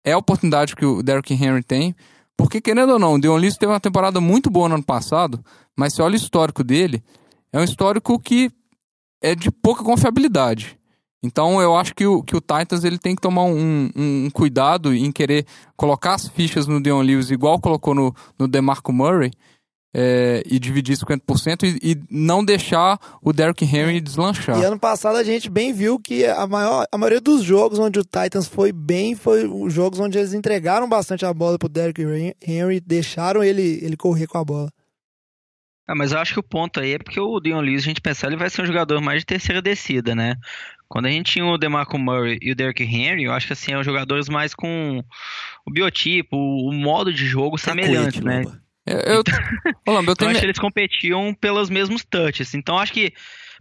[SPEAKER 9] é a oportunidade que o Derrick Henry tem. Porque, querendo ou não, o Dion Lewis teve uma temporada muito boa no ano passado, mas se olha o histórico dele, é um histórico que é de pouca confiabilidade. Então eu acho que o, que o Titans ele tem que tomar um, um- um cuidado em querer colocar as fichas no Dion Lewis igual colocou no, no DeMarco Murray é, e dividir 50% e, e não deixar o Derrick Henry deslanchar.
[SPEAKER 6] E ano passado a gente bem viu que a, maior, a maioria dos jogos onde o Titans foi bem foi os jogos onde eles entregaram bastante a bola pro Derrick Henry, deixaram ele, ele correr com a bola.
[SPEAKER 8] Ah, mas eu acho que o ponto aí é porque o Dion Lewis, a gente pensar, ele vai ser um jogador mais de terceira descida, né? Quando a gente tinha o DeMarco Murray e o Derrick Henry, eu acho que assim, são jogadores mais com o biotipo, o modo de jogo semelhante,
[SPEAKER 3] Cacuete,
[SPEAKER 8] né?
[SPEAKER 3] Lomba.
[SPEAKER 9] Eu, eu, Ô, Lamba, eu
[SPEAKER 8] Então
[SPEAKER 9] tenho
[SPEAKER 8] acho que eles competiam pelos mesmos touches. Então acho que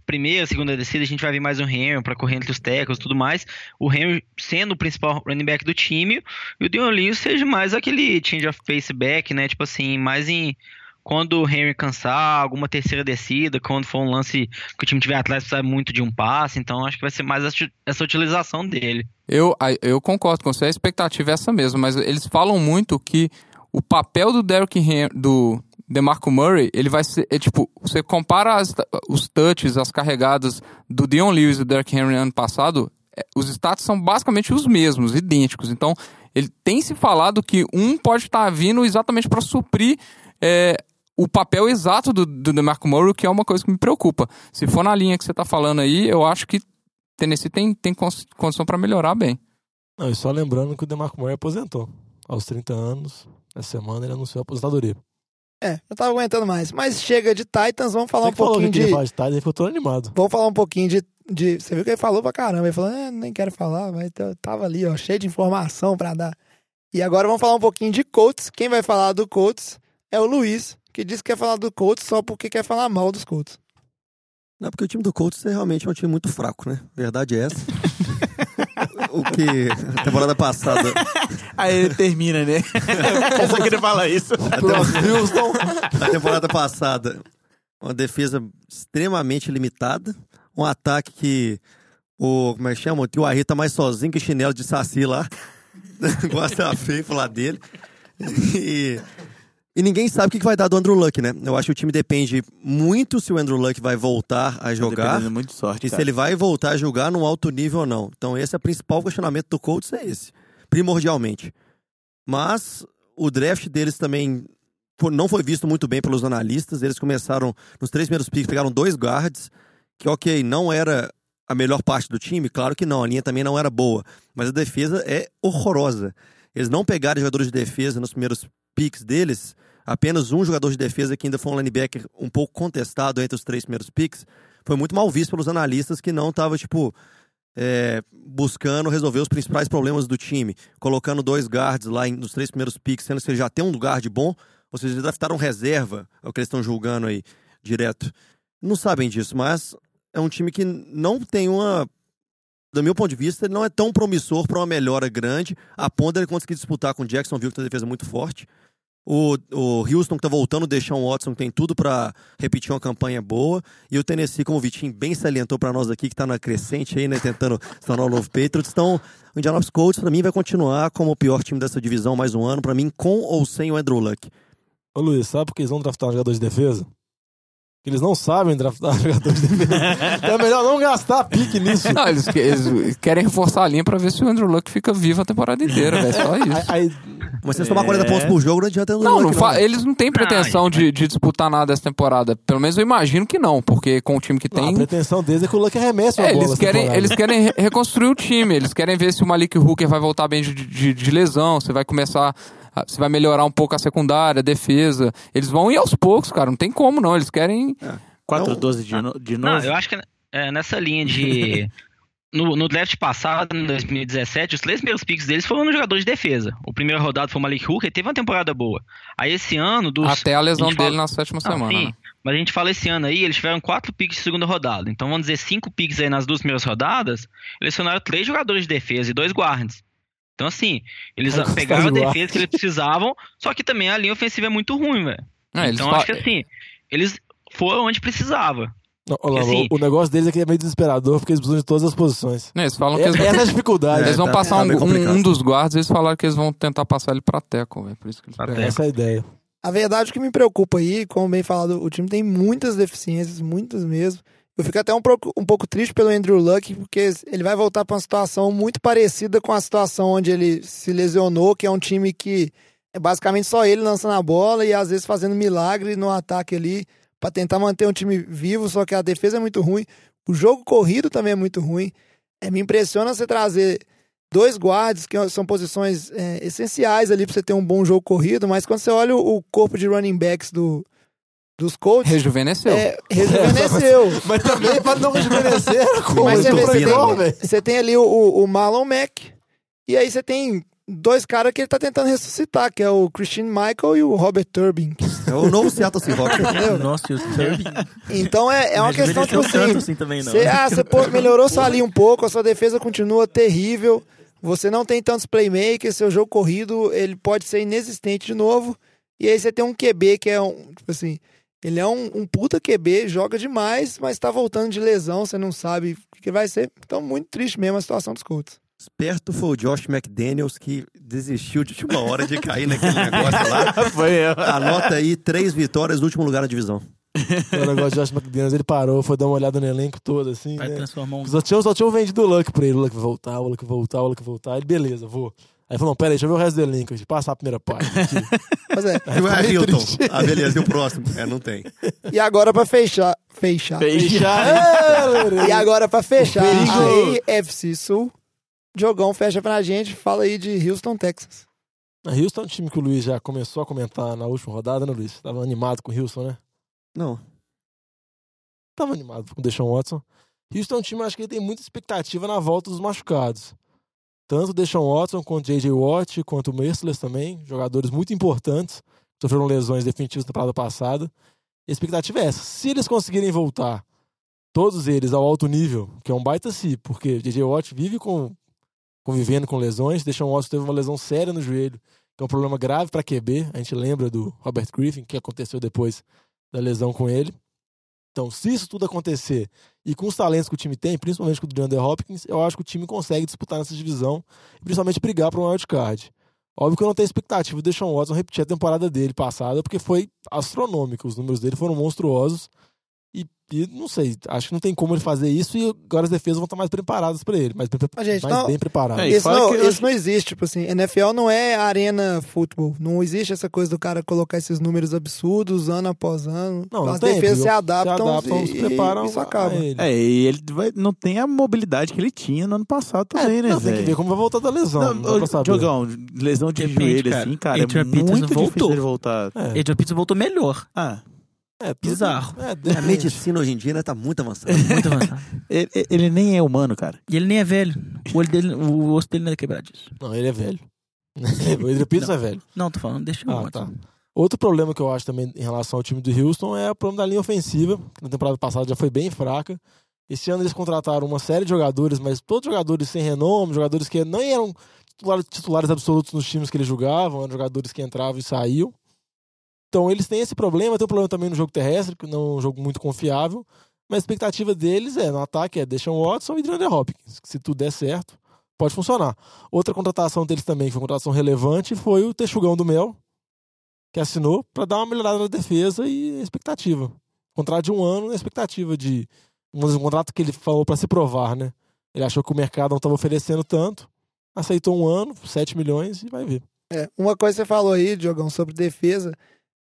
[SPEAKER 8] primeira, segunda descida a gente vai ver mais o Henry pra correr entre os tackles e tudo mais. O Henry sendo o principal running back do time e o Dion Lewis seja mais aquele change of pace back, né? Tipo assim, mais em quando o Henry cansar, alguma terceira descida, quando for um lance que o time tiver atrás precisar muito de um passe, então acho que vai ser mais essa- utilização dele.
[SPEAKER 9] Eu, eu concordo com você, a expectativa é essa mesmo, mas eles falam muito que o papel do Derrick Henry, do DeMarco Murray, ele vai ser, é, tipo, você compara as- os touches, as carregadas do Dion Lewis e do Derrick Henry ano passado, é, os status são basicamente os mesmos, idênticos. Então, ele tem se falado que um pode estar vindo exatamente para suprir é, o papel exato do, do DeMarco Murray, que é uma coisa que me preocupa. Se for na linha que você está falando aí, eu acho que Tennessee tem, tem condição para melhorar bem.
[SPEAKER 1] Não, e só lembrando que o DeMarco Murray aposentou. Aos 30 anos, essa semana ele anunciou a aposentadoria.
[SPEAKER 6] É, não tava aguentando mais. Mas chega de Titans, vamos falar
[SPEAKER 1] Você
[SPEAKER 6] um pouquinho
[SPEAKER 1] que
[SPEAKER 6] de.
[SPEAKER 1] falar de Titans, ele ficou todo animado.
[SPEAKER 6] Vamos falar um pouquinho de, de. Você viu que ele falou pra caramba. Ele falou, é, nem quero falar, mas eu tava ali, ó, cheio de informação pra dar. E agora vamos falar um pouquinho de Colts. Quem vai falar do Colts é o Luiz, que disse que quer falar do Colts só porque quer falar mal dos Colts.
[SPEAKER 3] Não, porque o time do Colts é realmente um time muito fraco, né? Verdade é essa. o que a temporada passada.
[SPEAKER 7] Aí ele termina, né? Eu só queria falar isso.
[SPEAKER 3] Na temporada passada, uma defesa extremamente limitada. Um ataque que o. Como é que chama? O tio Arri tá mais sozinho que chinelo de saci lá. Gosta feio falar dele. E, e ninguém sabe o que vai dar do Andrew Luck, né? Eu acho que o time depende muito se o Andrew Luck vai voltar a jogar.
[SPEAKER 7] Dependendo muito de sorte,
[SPEAKER 3] E se
[SPEAKER 7] cara.
[SPEAKER 3] ele vai voltar a jogar num alto nível ou não. Então, esse é o principal questionamento do Colts, é esse. Primordialmente. Mas o draft deles também não foi visto muito bem pelos analistas. Eles começaram, nos três primeiros picks, pegaram dois guards, que ok, não era a melhor parte do time, claro que não, a linha também não era boa. Mas a defesa é horrorosa. Eles não pegaram jogadores de defesa nos primeiros picks deles, apenas um jogador de defesa que ainda foi um linebacker um pouco contestado entre os três primeiros picks, foi muito mal visto pelos analistas que não estava, tipo, é, buscando resolver os principais problemas do time, colocando dois guards lá nos três primeiros picks, sendo que ele já tem um guard bom, ou seja, eles draftaram reserva, é o que eles estão julgando aí, direto. Não sabem disso, mas é um time que não tem uma. Do meu ponto de vista, não é tão promissor para uma melhora grande, a ponto de ele conseguir disputar com o Jacksonville, que tem uma defesa muito forte. O, o Houston, que tá voltando, deixar um Watson, que tem tudo para repetir uma campanha boa. E o Tennessee, como o Vitinho bem salientou para nós aqui, que tá na crescente aí, né? Tentando se tornar o novo Patriots. Então, o Indianapolis Colts, para mim, vai continuar como o pior time dessa divisão mais um ano. Para mim, com ou sem o Andrew Luck.
[SPEAKER 1] Ô Luiz, sabe por que eles vão draftar um jogador de defesa? Porque eles não sabem draftar jogador de defesa. então é melhor não gastar pique nisso.
[SPEAKER 9] Não, eles, que- eles querem reforçar a linha pra ver se o Andrew Luck fica vivo a temporada inteira, velho. Só isso.
[SPEAKER 1] Aí,
[SPEAKER 3] Mas se eles tomar 40 pontos por jogo, não adianta
[SPEAKER 9] Não, não fa- eles não têm pretensão
[SPEAKER 8] Não,
[SPEAKER 9] de, de disputar nada essa temporada. Pelo menos eu imagino que não, porque com o time que
[SPEAKER 1] a
[SPEAKER 9] tem.
[SPEAKER 1] pretensão deles é que o Luck arremesse uma
[SPEAKER 9] É,
[SPEAKER 1] bola
[SPEAKER 9] eles querem, eles querem re- reconstruir o time, eles querem ver se o Malik Hooker vai voltar bem de, de, de lesão, se vai começar, a- se vai melhorar um pouco a secundária, a defesa. Eles vão ir aos poucos, cara, não tem como não, eles querem...
[SPEAKER 7] 4-12 de, no, de
[SPEAKER 8] Não,
[SPEAKER 7] novo?
[SPEAKER 8] eu acho que é, nessa linha de. No, no draft passado, em 2017, os três primeiros picks deles foram no jogador de defesa. O primeiro rodado foi o Malik Hooker, teve uma temporada boa. Aí esse ano, dos.
[SPEAKER 9] Até a lesão
[SPEAKER 8] gente
[SPEAKER 9] dele
[SPEAKER 8] fala-
[SPEAKER 9] na sétima
[SPEAKER 8] Não,
[SPEAKER 9] semana,
[SPEAKER 8] sim,
[SPEAKER 9] né?
[SPEAKER 8] mas a gente fala esse ano aí, eles tiveram quatro picks de segunda rodada. Então vamos dizer, cinco picks aí nas duas primeiras rodadas, eles selecionaram três jogadores de defesa e dois guards. Então, assim, eles pegaram a defesa que eles precisavam, só que também a linha ofensiva é muito ruim, velho.
[SPEAKER 9] É,
[SPEAKER 8] então, acho que assim, eles foram onde precisava.
[SPEAKER 1] Lamba,
[SPEAKER 8] assim-
[SPEAKER 1] o negócio deles é que é meio desesperador, porque eles precisam de todas as posições.
[SPEAKER 9] né, eles falam que
[SPEAKER 1] É-
[SPEAKER 9] eles,
[SPEAKER 1] Essa é a dificuldade.
[SPEAKER 9] eles vão
[SPEAKER 3] tá-
[SPEAKER 9] passar
[SPEAKER 3] tá
[SPEAKER 9] um, um,
[SPEAKER 3] complicado.
[SPEAKER 9] um dos guardas, eles falaram que eles vão tentar passar ele pra Teco, velho. Por isso que eles
[SPEAKER 8] Pra
[SPEAKER 9] pegaram.
[SPEAKER 1] Essa é a ideia.
[SPEAKER 6] A verdade o que me preocupa aí, como bem falado, o time tem muitas deficiências, muitas mesmo. Eu fico até um pouco, um pouco triste pelo Andrew Luck, porque ele vai voltar para uma situação muito parecida com a situação onde ele se lesionou, que é um time que é basicamente só ele lançando a bola e às vezes fazendo milagre no ataque ali para tentar manter um time vivo, só que a defesa é muito ruim. O jogo corrido também é muito ruim. É, me impressiona você trazer dois guards, que são posições é, essenciais ali para você ter um bom jogo corrido, mas quando você olha o, o corpo de running backs do, dos Colts,
[SPEAKER 9] Rejuvenesceu.
[SPEAKER 6] é, rejuvenesceu.
[SPEAKER 1] Mas também para não rejuvenescer, como
[SPEAKER 6] Mas você, você, tem, você tem ali o, o Marlon Mack, e aí você tem dois caras que ele tá tentando ressuscitar, que é o Christian Michael e o Robert Turbin.
[SPEAKER 3] É o novo Seattle Seahawks.
[SPEAKER 6] Entendeu?
[SPEAKER 2] Nossa, e o Turbin.
[SPEAKER 6] Então é, é uma
[SPEAKER 2] Mas
[SPEAKER 6] questão, tipo
[SPEAKER 2] tanto
[SPEAKER 6] assim,
[SPEAKER 2] assim também, não.
[SPEAKER 6] Você, ah, você pô- melhorou sua linha um pouco, a sua defesa continua terrível. Você não tem tantos playmakers, seu jogo corrido ele pode ser inexistente de novo. E aí você tem um QB que é um, tipo assim, ele é um, um puta QB, joga demais, mas tá voltando de lesão, você não sabe o que que vai ser. Então, muito triste mesmo a situação dos Colts.
[SPEAKER 3] Esperto foi o Josh McDaniels que desistiu de última hora de cair naquele negócio lá.
[SPEAKER 7] Foi eu.
[SPEAKER 3] Anota aí três vitórias no último lugar na divisão.
[SPEAKER 1] O negócio de Josh McDaniels, ele parou, foi dar uma olhada no elenco todo, assim,
[SPEAKER 2] Vai
[SPEAKER 1] né?
[SPEAKER 2] transformar um.
[SPEAKER 1] Só tinham, só tinham vendido o Luck pra ele. O Luck voltar, o Luck voltar, o Luck voltar. Ele, beleza, vou. Aí falou, não, pera aí, deixa eu ver o resto do elenco. Deixa eu passar a primeira parte.
[SPEAKER 6] Mas é.
[SPEAKER 3] E
[SPEAKER 1] fica meio
[SPEAKER 3] Hamilton.
[SPEAKER 1] triste.
[SPEAKER 3] Ah, beleza. E o próximo? É, não tem.
[SPEAKER 6] E agora pra fechar, fechar.
[SPEAKER 1] Fechar,
[SPEAKER 6] E agora pra fechar, aí FC Sul, Jogão fecha pra gente, fala aí de Houston, Texas.
[SPEAKER 1] A Houston é um time que o Luiz já começou a comentar na última rodada, né, Luiz? Tava animado com o Houston, né?
[SPEAKER 3] Não.
[SPEAKER 1] Tava animado com o Deshaun Watson. Houston é um time, acho que ele tem muita expectativa na volta dos machucados. Tanto o Deshaun Watson, quanto o J.J. Watt, quanto o Merciless também, jogadores muito importantes. sofreram lesões definitivas na temporada passada. A expectativa é essa. Se eles conseguirem voltar, todos eles, ao alto nível, que é um baita si, porque DJ Watt vive com, convivendo com lesões. Deshaun Watson teve uma lesão séria no joelho, que é um problema grave para QB. A gente lembra do Robert Griffin, que aconteceu depois da lesão com ele. Então, se isso tudo acontecer e com os talentos que o time tem, principalmente com o DeAndre Hopkins, eu acho que o time consegue disputar nessa divisão e principalmente brigar para um wildcard. Óbvio que eu não tenho expectativa de deixar o Watson repetir a temporada dele passada, porque foi astronômica. Os números dele foram monstruosos. E, e não sei, acho que não tem como ele fazer isso e agora as defesas vão estar mais preparadas para ele, mais, bem,
[SPEAKER 6] Mas, gente,
[SPEAKER 1] mais
[SPEAKER 6] não-
[SPEAKER 1] bem preparadas.
[SPEAKER 7] É, e
[SPEAKER 6] Isso não,
[SPEAKER 7] eu-
[SPEAKER 6] isso não existe, tipo assim, NFL não é arena futebol. Não existe essa coisa do cara colocar esses números absurdos ano após ano.
[SPEAKER 1] Não, não
[SPEAKER 6] As
[SPEAKER 1] tem,
[SPEAKER 6] defesas se
[SPEAKER 1] porque
[SPEAKER 6] adaptam,
[SPEAKER 1] se adaptam,
[SPEAKER 6] e,
[SPEAKER 1] se preparam
[SPEAKER 6] isso
[SPEAKER 1] a
[SPEAKER 6] acaba.
[SPEAKER 1] ele.
[SPEAKER 7] É, e ele vai- não tem a mobilidade que ele tinha no ano passado também,
[SPEAKER 1] É,
[SPEAKER 7] né,
[SPEAKER 1] não, tem que ver como vai voltar da lesão. Não,
[SPEAKER 7] Não. Diogão, lesão de
[SPEAKER 2] Depende,
[SPEAKER 7] joelho,
[SPEAKER 2] cara.
[SPEAKER 7] assim, cara, é
[SPEAKER 2] Adrian Peterson
[SPEAKER 7] muito difícil
[SPEAKER 2] voltou.
[SPEAKER 7] ele voltar.
[SPEAKER 1] É,
[SPEAKER 2] Adrian Peterson voltou melhor.
[SPEAKER 7] Ah,
[SPEAKER 1] é, tudo-
[SPEAKER 2] Bizarro.
[SPEAKER 1] É,
[SPEAKER 3] A medicina hoje em dia né, tá muito avançada.
[SPEAKER 2] Muito avançado.
[SPEAKER 7] ele, ele nem é humano, cara.
[SPEAKER 2] E ele nem é velho. O, olho dele, o osso dele não é quebradiço.
[SPEAKER 1] Não, ele é velho. o Adrian Peterson é velho.
[SPEAKER 2] Não, tô falando, deixa
[SPEAKER 1] Ah,
[SPEAKER 2] o
[SPEAKER 1] tá. Outro problema que eu acho também em relação ao time do Houston é o problema da linha ofensiva, que na temporada passada já foi bem fraca. Esse ano eles contrataram uma série de jogadores, mas todos jogadores sem renome, jogadores que nem eram titulares, titulares absolutos nos times que eles jogavam, eram jogadores que entravam e saíam. Então eles têm esse problema, tem um problema também no jogo terrestre, que não é um jogo muito confiável. Mas a expectativa deles é, no ataque, é deixar o Watson e DeAndre Hopkins. Se tudo der certo, pode funcionar. Outra contratação deles também, que foi uma contratação relevante, foi o Texugão do Mel, que assinou para dar uma melhorada na defesa e expectativa. Contrato de um ano, a expectativa de um contrato que ele falou para se provar, né? Ele achou que o mercado não estava oferecendo tanto, aceitou um ano, 7 milhões e vai ver.
[SPEAKER 6] É, uma coisa que você falou aí, Diogão, sobre defesa,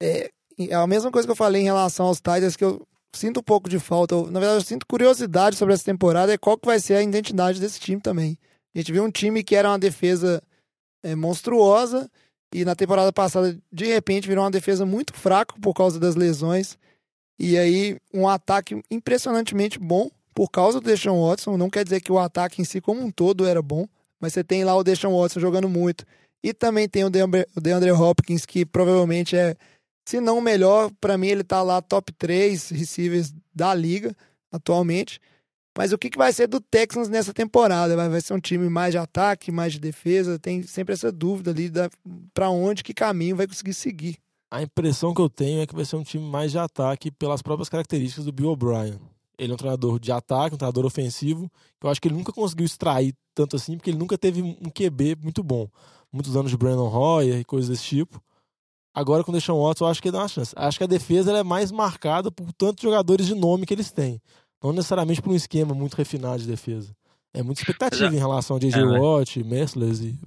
[SPEAKER 6] é, é a mesma coisa que eu falei em relação aos Titans, que eu sinto um pouco de falta. Eu, na verdade, eu sinto curiosidade sobre essa temporada, é qual que vai ser a identidade desse time também. A gente viu um time que era uma defesa é, monstruosa e na temporada passada, de repente, virou uma defesa muito fraca por causa das lesões. E aí, um ataque impressionantemente bom por causa do Deshaun Watson. Não quer dizer que o ataque em si como um todo era bom, mas você tem lá o Deshaun Watson jogando muito. E também tem o DeAndre Hopkins, que provavelmente é, se não o melhor, para mim ele tá lá top 3 receivers da liga atualmente. Mas o que, que vai ser do Texans nessa temporada? Vai, vai ser um time mais de ataque, mais de defesa? Tem sempre essa dúvida ali da, pra onde, que caminho vai conseguir seguir.
[SPEAKER 1] A impressão que eu tenho é que vai ser um time mais de ataque pelas próprias características do Bill O'Brien. Ele é um treinador de ataque, um treinador ofensivo, eu acho que ele nunca conseguiu extrair tanto assim, porque ele nunca teve um QB muito bom. Muitos anos de Brandon Hoyer e coisas desse tipo. Agora com o Deshaun Watson, eu acho que dá uma chance. Acho que a defesa é mais marcada por tantos jogadores de nome que eles têm. Não necessariamente por um esquema muito refinado de defesa. É muita expectativa em relação a J.J.
[SPEAKER 8] É, né?
[SPEAKER 1] Watt, Messlers e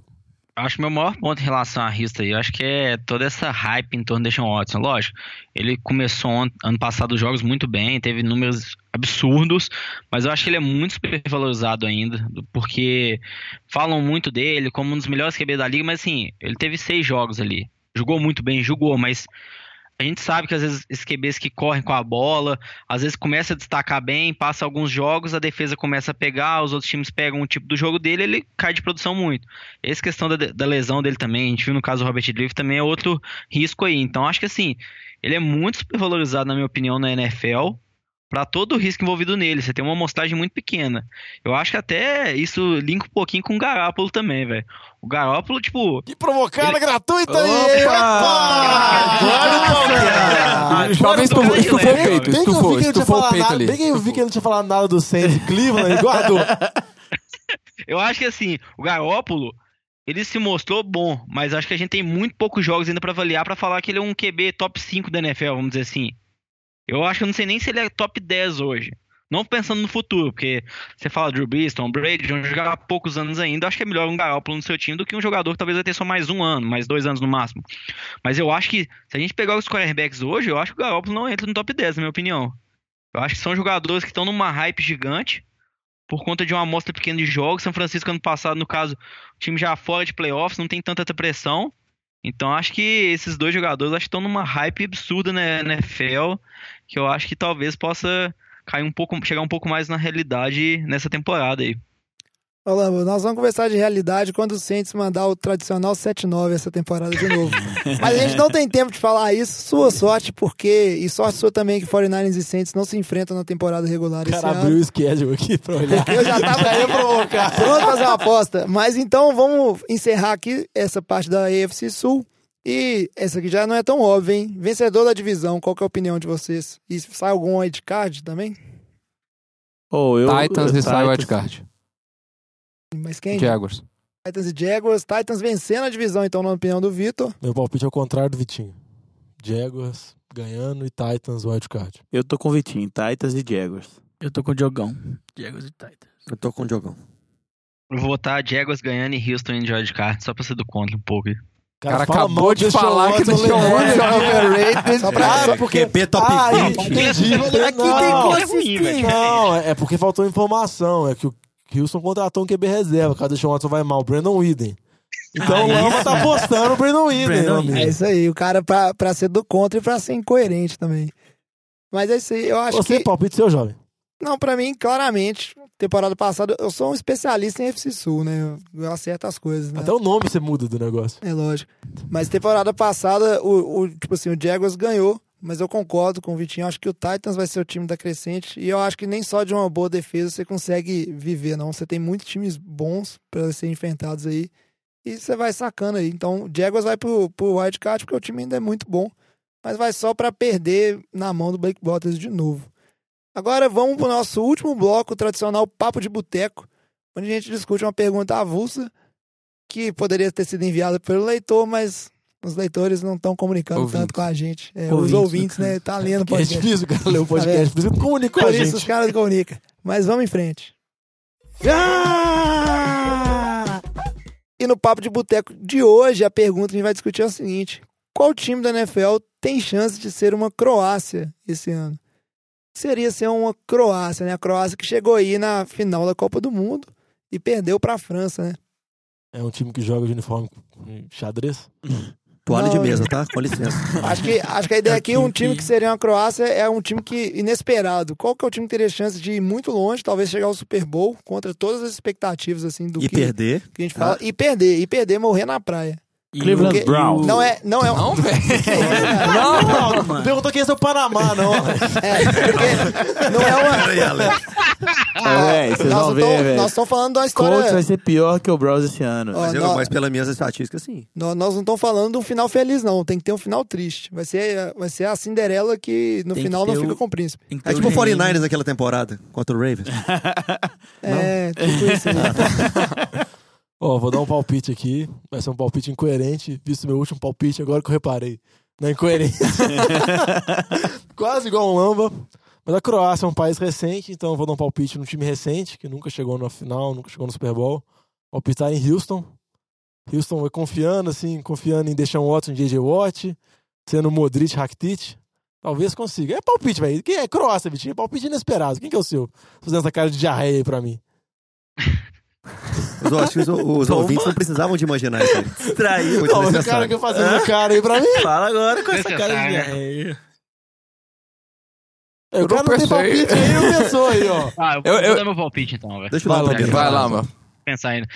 [SPEAKER 8] Acho que meu maior ponto em relação à Rista aí, eu acho que é toda essa hype em torno do Deshaun Watson. Lógico, ele começou ano passado os jogos muito bem, teve números absurdos, mas eu acho que ele é muito supervalorizado ainda, porque falam muito dele como um dos melhores QB da liga, mas assim, ele teve seis jogos ali. Jogou muito bem, jogou, mas a gente sabe que às vezes esses QBs que correm com a bola, às vezes começa a destacar bem, passa alguns jogos, a defesa começa a pegar, os outros times pegam um tipo do jogo dele, ele cai de produção muito. Essa questão da, da lesão dele também, a gente viu no caso do Robert Drift, também é outro risco aí. Então acho que assim, ele é muito supervalorizado, na minha opinião, na NFL, para todo o risco envolvido nele. Você tem uma amostragem muito pequena. Eu acho que até isso linka um pouquinho com o Garópolo também, velho. O Garópolo, tipo,
[SPEAKER 1] Que provocada
[SPEAKER 8] Ele-
[SPEAKER 1] gratuita aí!
[SPEAKER 8] Ah,
[SPEAKER 9] O jovem estufou, estufou o peito,
[SPEAKER 1] Bem que eu vi
[SPEAKER 9] estufou,
[SPEAKER 1] que ele não tinha
[SPEAKER 9] estufou o
[SPEAKER 1] falado
[SPEAKER 9] peito
[SPEAKER 1] nada,
[SPEAKER 9] ali.
[SPEAKER 1] bem que eu vi que ele não tinha falado nada do Saints de Cleveland, ele guardou.
[SPEAKER 8] Eu acho que assim, o Garópolo, ele se mostrou bom, mas acho que a gente tem muito poucos jogos ainda pra avaliar pra falar que ele é um QB top 5 da NFL, vamos dizer assim. Eu acho que eu não sei nem se ele é top 10 hoje. Não pensando no futuro, porque você fala Drew Brees, Tom Brady, vão jogar há poucos anos ainda. Acho que é melhor um Garoppolo no seu time do que um jogador que talvez vai ter só mais um ano, mais dois anos no máximo. Mas eu acho que, se a gente pegar os quarterbacks hoje, eu acho que o Garoppolo não entra no top 10, na minha opinião. Eu acho que são jogadores que estão numa hype gigante por conta de uma amostra pequena de jogos. São Francisco, ano passado, no caso, o time já fora de playoffs, não tem tanta pressão. Então acho que esses dois jogadores acho que estão numa hype absurda na NFL, que eu acho que talvez possa cair um pouco, chegar um pouco mais na realidade nessa temporada aí.
[SPEAKER 6] Lambo, nós vamos conversar de realidade quando o Saints mandar o tradicional 7-9 essa temporada de novo. Mas a gente não tem tempo de falar isso. Sua sorte, porque. E sorte sua também que 49ers e Saints não se enfrentam na temporada regular esse
[SPEAKER 1] cara
[SPEAKER 6] ano.
[SPEAKER 1] abriu o schedule aqui pra olhar.
[SPEAKER 6] Eu já tava
[SPEAKER 1] ia provocar.
[SPEAKER 6] pronto fazer uma aposta. Mas então vamos encerrar aqui essa parte da AFC Sul. E essa aqui já não é tão óbvia, hein? Vencedor da divisão, qual que é a opinião de vocês? E sai algum wildcard também?
[SPEAKER 7] Ô, eu,
[SPEAKER 9] Titans
[SPEAKER 7] eu-
[SPEAKER 9] e sai wildcard.
[SPEAKER 6] Mas quem?
[SPEAKER 9] Jaguars.
[SPEAKER 6] Titans e Jaguars. Titans vencendo a divisão, então, na opinião do Vitor.
[SPEAKER 1] Meu palpite é o contrário do Vitinho. Jaguars ganhando e Titans wildcard.
[SPEAKER 7] Eu tô com o Vitinho, Titans e Jaguars.
[SPEAKER 2] Eu tô com o Diogão. Jaguars e Titans.
[SPEAKER 3] Eu tô com o Diogão.
[SPEAKER 8] Eu vou votar Jaguars ganhando e Houston de wildcard, só pra ser do contra um pouco.
[SPEAKER 1] O
[SPEAKER 9] cara
[SPEAKER 1] fala
[SPEAKER 9] acabou de falar que Deshaun
[SPEAKER 1] Leonard,
[SPEAKER 9] Watson é
[SPEAKER 1] overrated.
[SPEAKER 6] Só pra-
[SPEAKER 1] Ah, porque...
[SPEAKER 3] QB top
[SPEAKER 1] ah,
[SPEAKER 3] 20.
[SPEAKER 1] entendi.
[SPEAKER 6] Aqui tem
[SPEAKER 1] Não,
[SPEAKER 6] consistência.
[SPEAKER 1] Não, é porque faltou informação. É que o Houston contratou um QB reserva. Cada Deshaun Watson vai mal. Brandon Whedon. Então o Lama tá apostando no Brandon Whedon.
[SPEAKER 6] É isso aí, o cara pra, pra ser do contra e pra ser incoerente também. Mas é isso aí, eu acho
[SPEAKER 1] Você,
[SPEAKER 6] que...
[SPEAKER 1] palpite seu, jovem.
[SPEAKER 6] Não, pra mim, claramente, temporada passada, eu sou um especialista em FC Sul, né? Eu acerto as coisas, né?
[SPEAKER 1] Até o nome você muda do negócio.
[SPEAKER 6] É lógico. Mas temporada passada, o, o- tipo assim, o Jaguars ganhou, mas eu concordo com o Vitinho. Acho que o Titans vai ser o time da crescente. E eu acho que nem só de uma boa defesa você consegue viver, não. Você tem muitos times bons para serem enfrentados aí. E você vai sacando aí. Então, o Jaguars vai pro, pro wildcard, porque o time ainda é muito bom. Mas vai só para perder na mão do Blake Bottas de novo. Agora vamos pro nosso último bloco, o tradicional Papo de Boteco, onde a gente discute uma pergunta avulsa que poderia ter sido enviada pelo leitor, mas os leitores não estão comunicando
[SPEAKER 9] Ouvintes.
[SPEAKER 6] tanto com a gente. É,
[SPEAKER 2] Ouvintes,
[SPEAKER 6] os ouvintes, né? Tá lendo o
[SPEAKER 1] É
[SPEAKER 6] podcast.
[SPEAKER 1] difícil, cara, ler o podcast. Por isso comunica com a
[SPEAKER 6] Por isso
[SPEAKER 1] gente.
[SPEAKER 6] os caras comunicam. Mas vamos em frente. Ah! E no Papo de Boteco de hoje, a pergunta que a gente vai discutir é a seguinte: qual time da NFL tem chance de ser uma Croácia esse ano? Seria ser uma Croácia, né? A Croácia que chegou aí na final da Copa do Mundo e perdeu pra França, né?
[SPEAKER 1] É um time que joga de uniforme com xadrez.
[SPEAKER 3] Toalha de mesa, tá? Com licença.
[SPEAKER 6] Acho que, acho que a ideia aqui é um
[SPEAKER 2] time que-
[SPEAKER 6] seria uma Croácia é um time que inesperado. Qual que é o time que teria chance de ir muito longe, talvez chegar ao Super Bowl contra todas as expectativas assim do
[SPEAKER 3] E
[SPEAKER 6] que,
[SPEAKER 3] perder.
[SPEAKER 6] que a gente fala e perder, e perder, morrer na praia.
[SPEAKER 7] Cleveland
[SPEAKER 6] Porque
[SPEAKER 7] Browns.
[SPEAKER 6] Não é, não é, um-
[SPEAKER 9] Não, velho.
[SPEAKER 1] Não,
[SPEAKER 2] mano.
[SPEAKER 1] perguntou quem é seu Panamá, não.
[SPEAKER 6] é, porque não é uma
[SPEAKER 7] É, vocês
[SPEAKER 6] nós
[SPEAKER 7] vão
[SPEAKER 6] não
[SPEAKER 7] ver, velho.
[SPEAKER 6] nós estamos falando de uma
[SPEAKER 7] Colts vai
[SPEAKER 6] história,
[SPEAKER 7] ser pior que o Browns esse ano.
[SPEAKER 6] Ó,
[SPEAKER 3] Mas, eu-
[SPEAKER 6] nó-
[SPEAKER 3] mas pelas minhas estatísticas, sim.
[SPEAKER 6] nó- nós não estamos falando de um final feliz não, tem que ter um final triste. Vai ser, vai ser a Cinderela que no
[SPEAKER 2] Tem que
[SPEAKER 6] final não
[SPEAKER 2] ter
[SPEAKER 6] fica
[SPEAKER 2] o-
[SPEAKER 6] com o príncipe.
[SPEAKER 2] Que
[SPEAKER 3] É tipo o
[SPEAKER 2] o Neném.
[SPEAKER 3] 49ers naquela temporada contra o Ravens.
[SPEAKER 6] É, tipo isso aí.
[SPEAKER 1] Ó, vou dar um palpite aqui. Vai ser um palpite incoerente, visto meu último palpite, agora que eu reparei. Na incoerência. Quase igual um lamba. Mas a Croácia é um país recente, então eu vou dar um palpite num time recente, que nunca chegou na final, nunca chegou no Super Bowl. Palpitar em Houston. Houston vai confiando, assim, confiando em Deshaun Watson e JJ Watt, sendo Modric, Rakitic. Talvez consiga. É palpite, velho. Quem é Croácia, Vitinho? É palpite inesperado. Quem que é o seu? Fazendo essa cara de diarreia aí pra mim.
[SPEAKER 3] Os, acho que os, os ouvintes não precisavam de imaginar isso aí.
[SPEAKER 2] Distraído.
[SPEAKER 1] Mas o cara que fazendo essa cara aí pra mim.
[SPEAKER 2] Fala agora com essa cara de.
[SPEAKER 1] É, o
[SPEAKER 9] Eu
[SPEAKER 1] tem
[SPEAKER 9] pensei.
[SPEAKER 1] palpite aí, não pensou aí, ó.
[SPEAKER 8] Ah, eu,
[SPEAKER 9] Eu-
[SPEAKER 8] vou
[SPEAKER 9] eu-
[SPEAKER 8] dar meu palpite então, velho.
[SPEAKER 3] Deixa eu
[SPEAKER 1] Vai
[SPEAKER 3] dar primeira.
[SPEAKER 9] Vai lá, mano.
[SPEAKER 8] pensar ainda.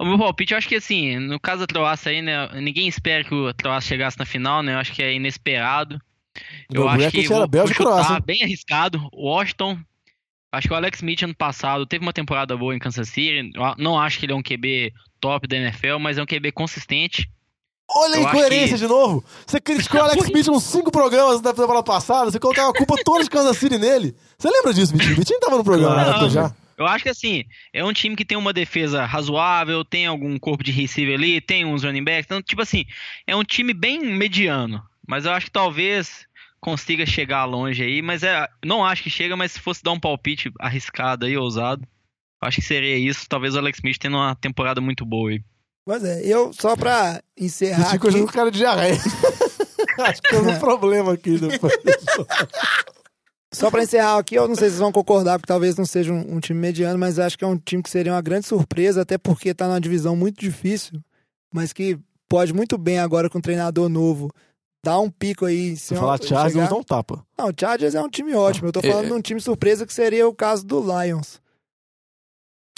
[SPEAKER 8] O meu palpite, eu acho que assim, no caso da Croácia aí, né, ninguém espera que o Croácia chegasse na final, né? Eu acho que é inesperado. Eu
[SPEAKER 1] Meu
[SPEAKER 8] acho
[SPEAKER 1] bracket
[SPEAKER 8] que
[SPEAKER 1] era
[SPEAKER 8] vou,
[SPEAKER 1] Bélgica
[SPEAKER 8] vou chutar
[SPEAKER 1] Croácia.
[SPEAKER 8] bem arriscado. Washington. Acho que o Alex Smith ano passado teve uma temporada boa em Kansas City. Não acho que ele é um QB top da NFL, mas é um QB consistente.
[SPEAKER 1] Olha a incoerência
[SPEAKER 8] que-
[SPEAKER 1] de novo. Você criticou o Alex Smith uns cinco programas da temporada passada, você colocava a culpa toda de Kansas City nele. Você lembra disso, Vitinho? Vitinho tava no programa época
[SPEAKER 8] Claro.
[SPEAKER 1] já.
[SPEAKER 8] Eu acho que assim, é um time que tem uma defesa razoável, tem algum corpo de receiver ali, tem uns running backs. Então, tipo assim, é um time bem mediano. Mas eu acho que talvez consiga chegar longe aí. Mas é, não acho que chega, mas se fosse dar um palpite arriscado aí, ousado, acho que seria isso. Talvez o Alex Smith tendo uma temporada muito boa aí.
[SPEAKER 6] Pois é, eu só pra encerrar
[SPEAKER 1] Vitinho
[SPEAKER 6] aqui,
[SPEAKER 1] com cara de diarreia. Acho que teve um problema aqui depois.
[SPEAKER 6] só pra encerrar aqui, eu não sei se vocês vão concordar, porque talvez não seja um, um time mediano, mas acho que é um time que seria uma grande surpresa, até porque tá numa divisão muito difícil, mas que pode muito bem agora com um treinador novo dar um pico aí.
[SPEAKER 1] Se
[SPEAKER 6] Se
[SPEAKER 1] falar
[SPEAKER 6] chegar...
[SPEAKER 1] não dá um tapa.
[SPEAKER 6] Não, o Chargers é um time ótimo. Eu tô
[SPEAKER 9] É-
[SPEAKER 6] falando de um time surpresa que seria o caso do Lions.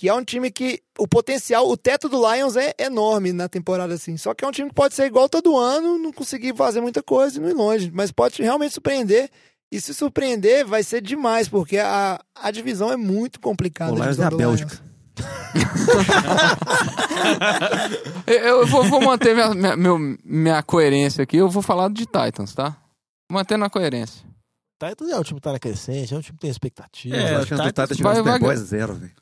[SPEAKER 6] que é um time que o potencial, o teto do Lions é enorme na temporada assim. Só que é um time que pode ser igual todo ano, não conseguir fazer muita coisa e não ir longe, mas pode realmente surpreender. E se surpreender, vai ser demais, porque a, a divisão é muito complicada.
[SPEAKER 3] O Lions é a Bélgica.
[SPEAKER 9] Eu, eu vou, vou manter minha, minha, meu- minha coerência aqui. Eu vou falar de Titans, tá? Mantendo a coerência.
[SPEAKER 1] Titans é um time que tá na crescente, é um time que tem expectativa.
[SPEAKER 2] É,
[SPEAKER 3] a chance do
[SPEAKER 2] Titans
[SPEAKER 9] vai-
[SPEAKER 3] é zero, velho.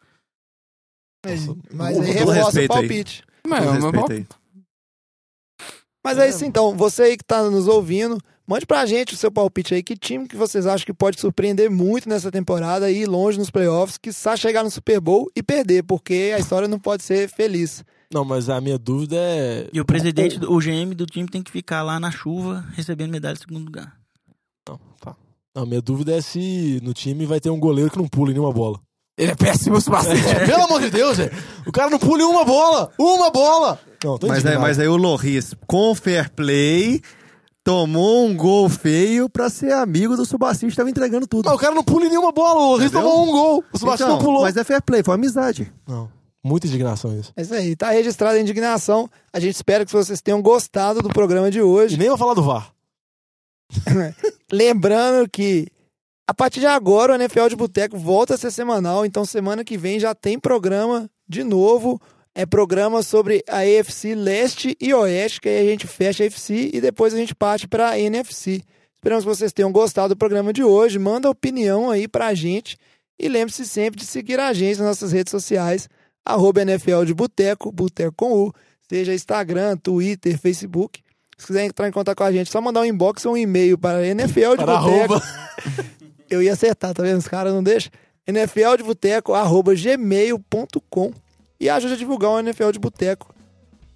[SPEAKER 6] Mas
[SPEAKER 3] Com
[SPEAKER 6] aí reforça o palpite.
[SPEAKER 9] Mas, o meu
[SPEAKER 3] respeito aí.
[SPEAKER 6] Mas é isso então, você aí que tá nos ouvindo, mande pra gente o seu palpite aí, que time que vocês acham que pode surpreender muito nessa temporada e ir longe nos playoffs, que só chegar no Super Bowl e perder, porque a história não pode ser feliz.
[SPEAKER 1] Não, mas a minha dúvida é.
[SPEAKER 2] E o presidente, do- o GM do time tem que ficar lá na chuva recebendo medalha de segundo lugar.
[SPEAKER 1] Não, tá. Não, a minha dúvida é se no time vai ter um goleiro que não pula em nenhuma bola.
[SPEAKER 9] Ele é péssimo o bastante.
[SPEAKER 1] Pelo amor de Deus, velho. O cara não pula em uma bola! Uma bola! Não, tô
[SPEAKER 3] Mas, aí, mas aí o Loris, com fair play, tomou um gol feio pra ser amigo do Subacir, que tava entregando tudo.
[SPEAKER 1] Mas o cara não pula em nenhuma bola. O
[SPEAKER 3] Entendeu?
[SPEAKER 1] tomou um gol. O Sebastião
[SPEAKER 3] Então,
[SPEAKER 1] não pulou.
[SPEAKER 3] Mas é fair play, foi amizade.
[SPEAKER 1] Não. Muita indignação isso.
[SPEAKER 6] É isso aí, tá registrada a indignação. A gente espera que vocês tenham gostado do programa de hoje.
[SPEAKER 1] E nem vou falar do VAR.
[SPEAKER 6] Lembrando que a partir de agora o NFL de Boteco volta a ser semanal, então semana que vem já tem programa de novo. É programa sobre a AFC Leste e Oeste, que aí a gente fecha a AFC e depois a gente parte para a NFC. Esperamos que vocês tenham gostado do programa de hoje. Manda opinião aí pra gente. E lembre-se sempre de seguir a gente nas nossas redes sociais, arroba NFL de Boteco, Boteco com U, seja Instagram, Twitter, Facebook. Se quiser entrar em contato com a gente, só mandar um inbox ou um e-mail para NFL de
[SPEAKER 1] Para
[SPEAKER 6] Boteco. Eu ia acertar, tá vendo? Os caras não deixam. NFL de Boteco, arroba gmail.com. E ajuda a divulgar o NFL de Boteco.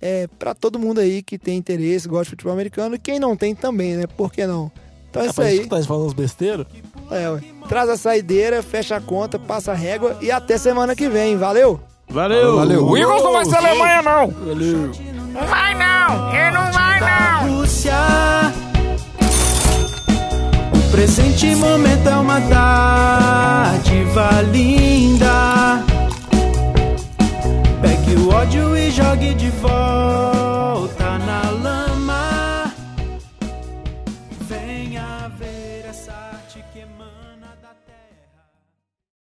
[SPEAKER 6] É, pra todo mundo aí que tem interesse, gosta de futebol americano. E quem não tem também, né? Por que não? Então é,
[SPEAKER 1] É
[SPEAKER 6] isso aí.
[SPEAKER 1] gente falando uns besteiros.
[SPEAKER 6] É, ué. Traz a saideira, fecha a conta, passa a régua e até semana que vem. Valeu!
[SPEAKER 7] Valeu!
[SPEAKER 9] Valeu.
[SPEAKER 8] O Eagles não vai ser Alemanha, não.
[SPEAKER 1] Valeu.
[SPEAKER 8] Não vai, não. Ele não vai, não.
[SPEAKER 10] Rússia. O presente momento é uma dádiva linda ódio e jogue de volta.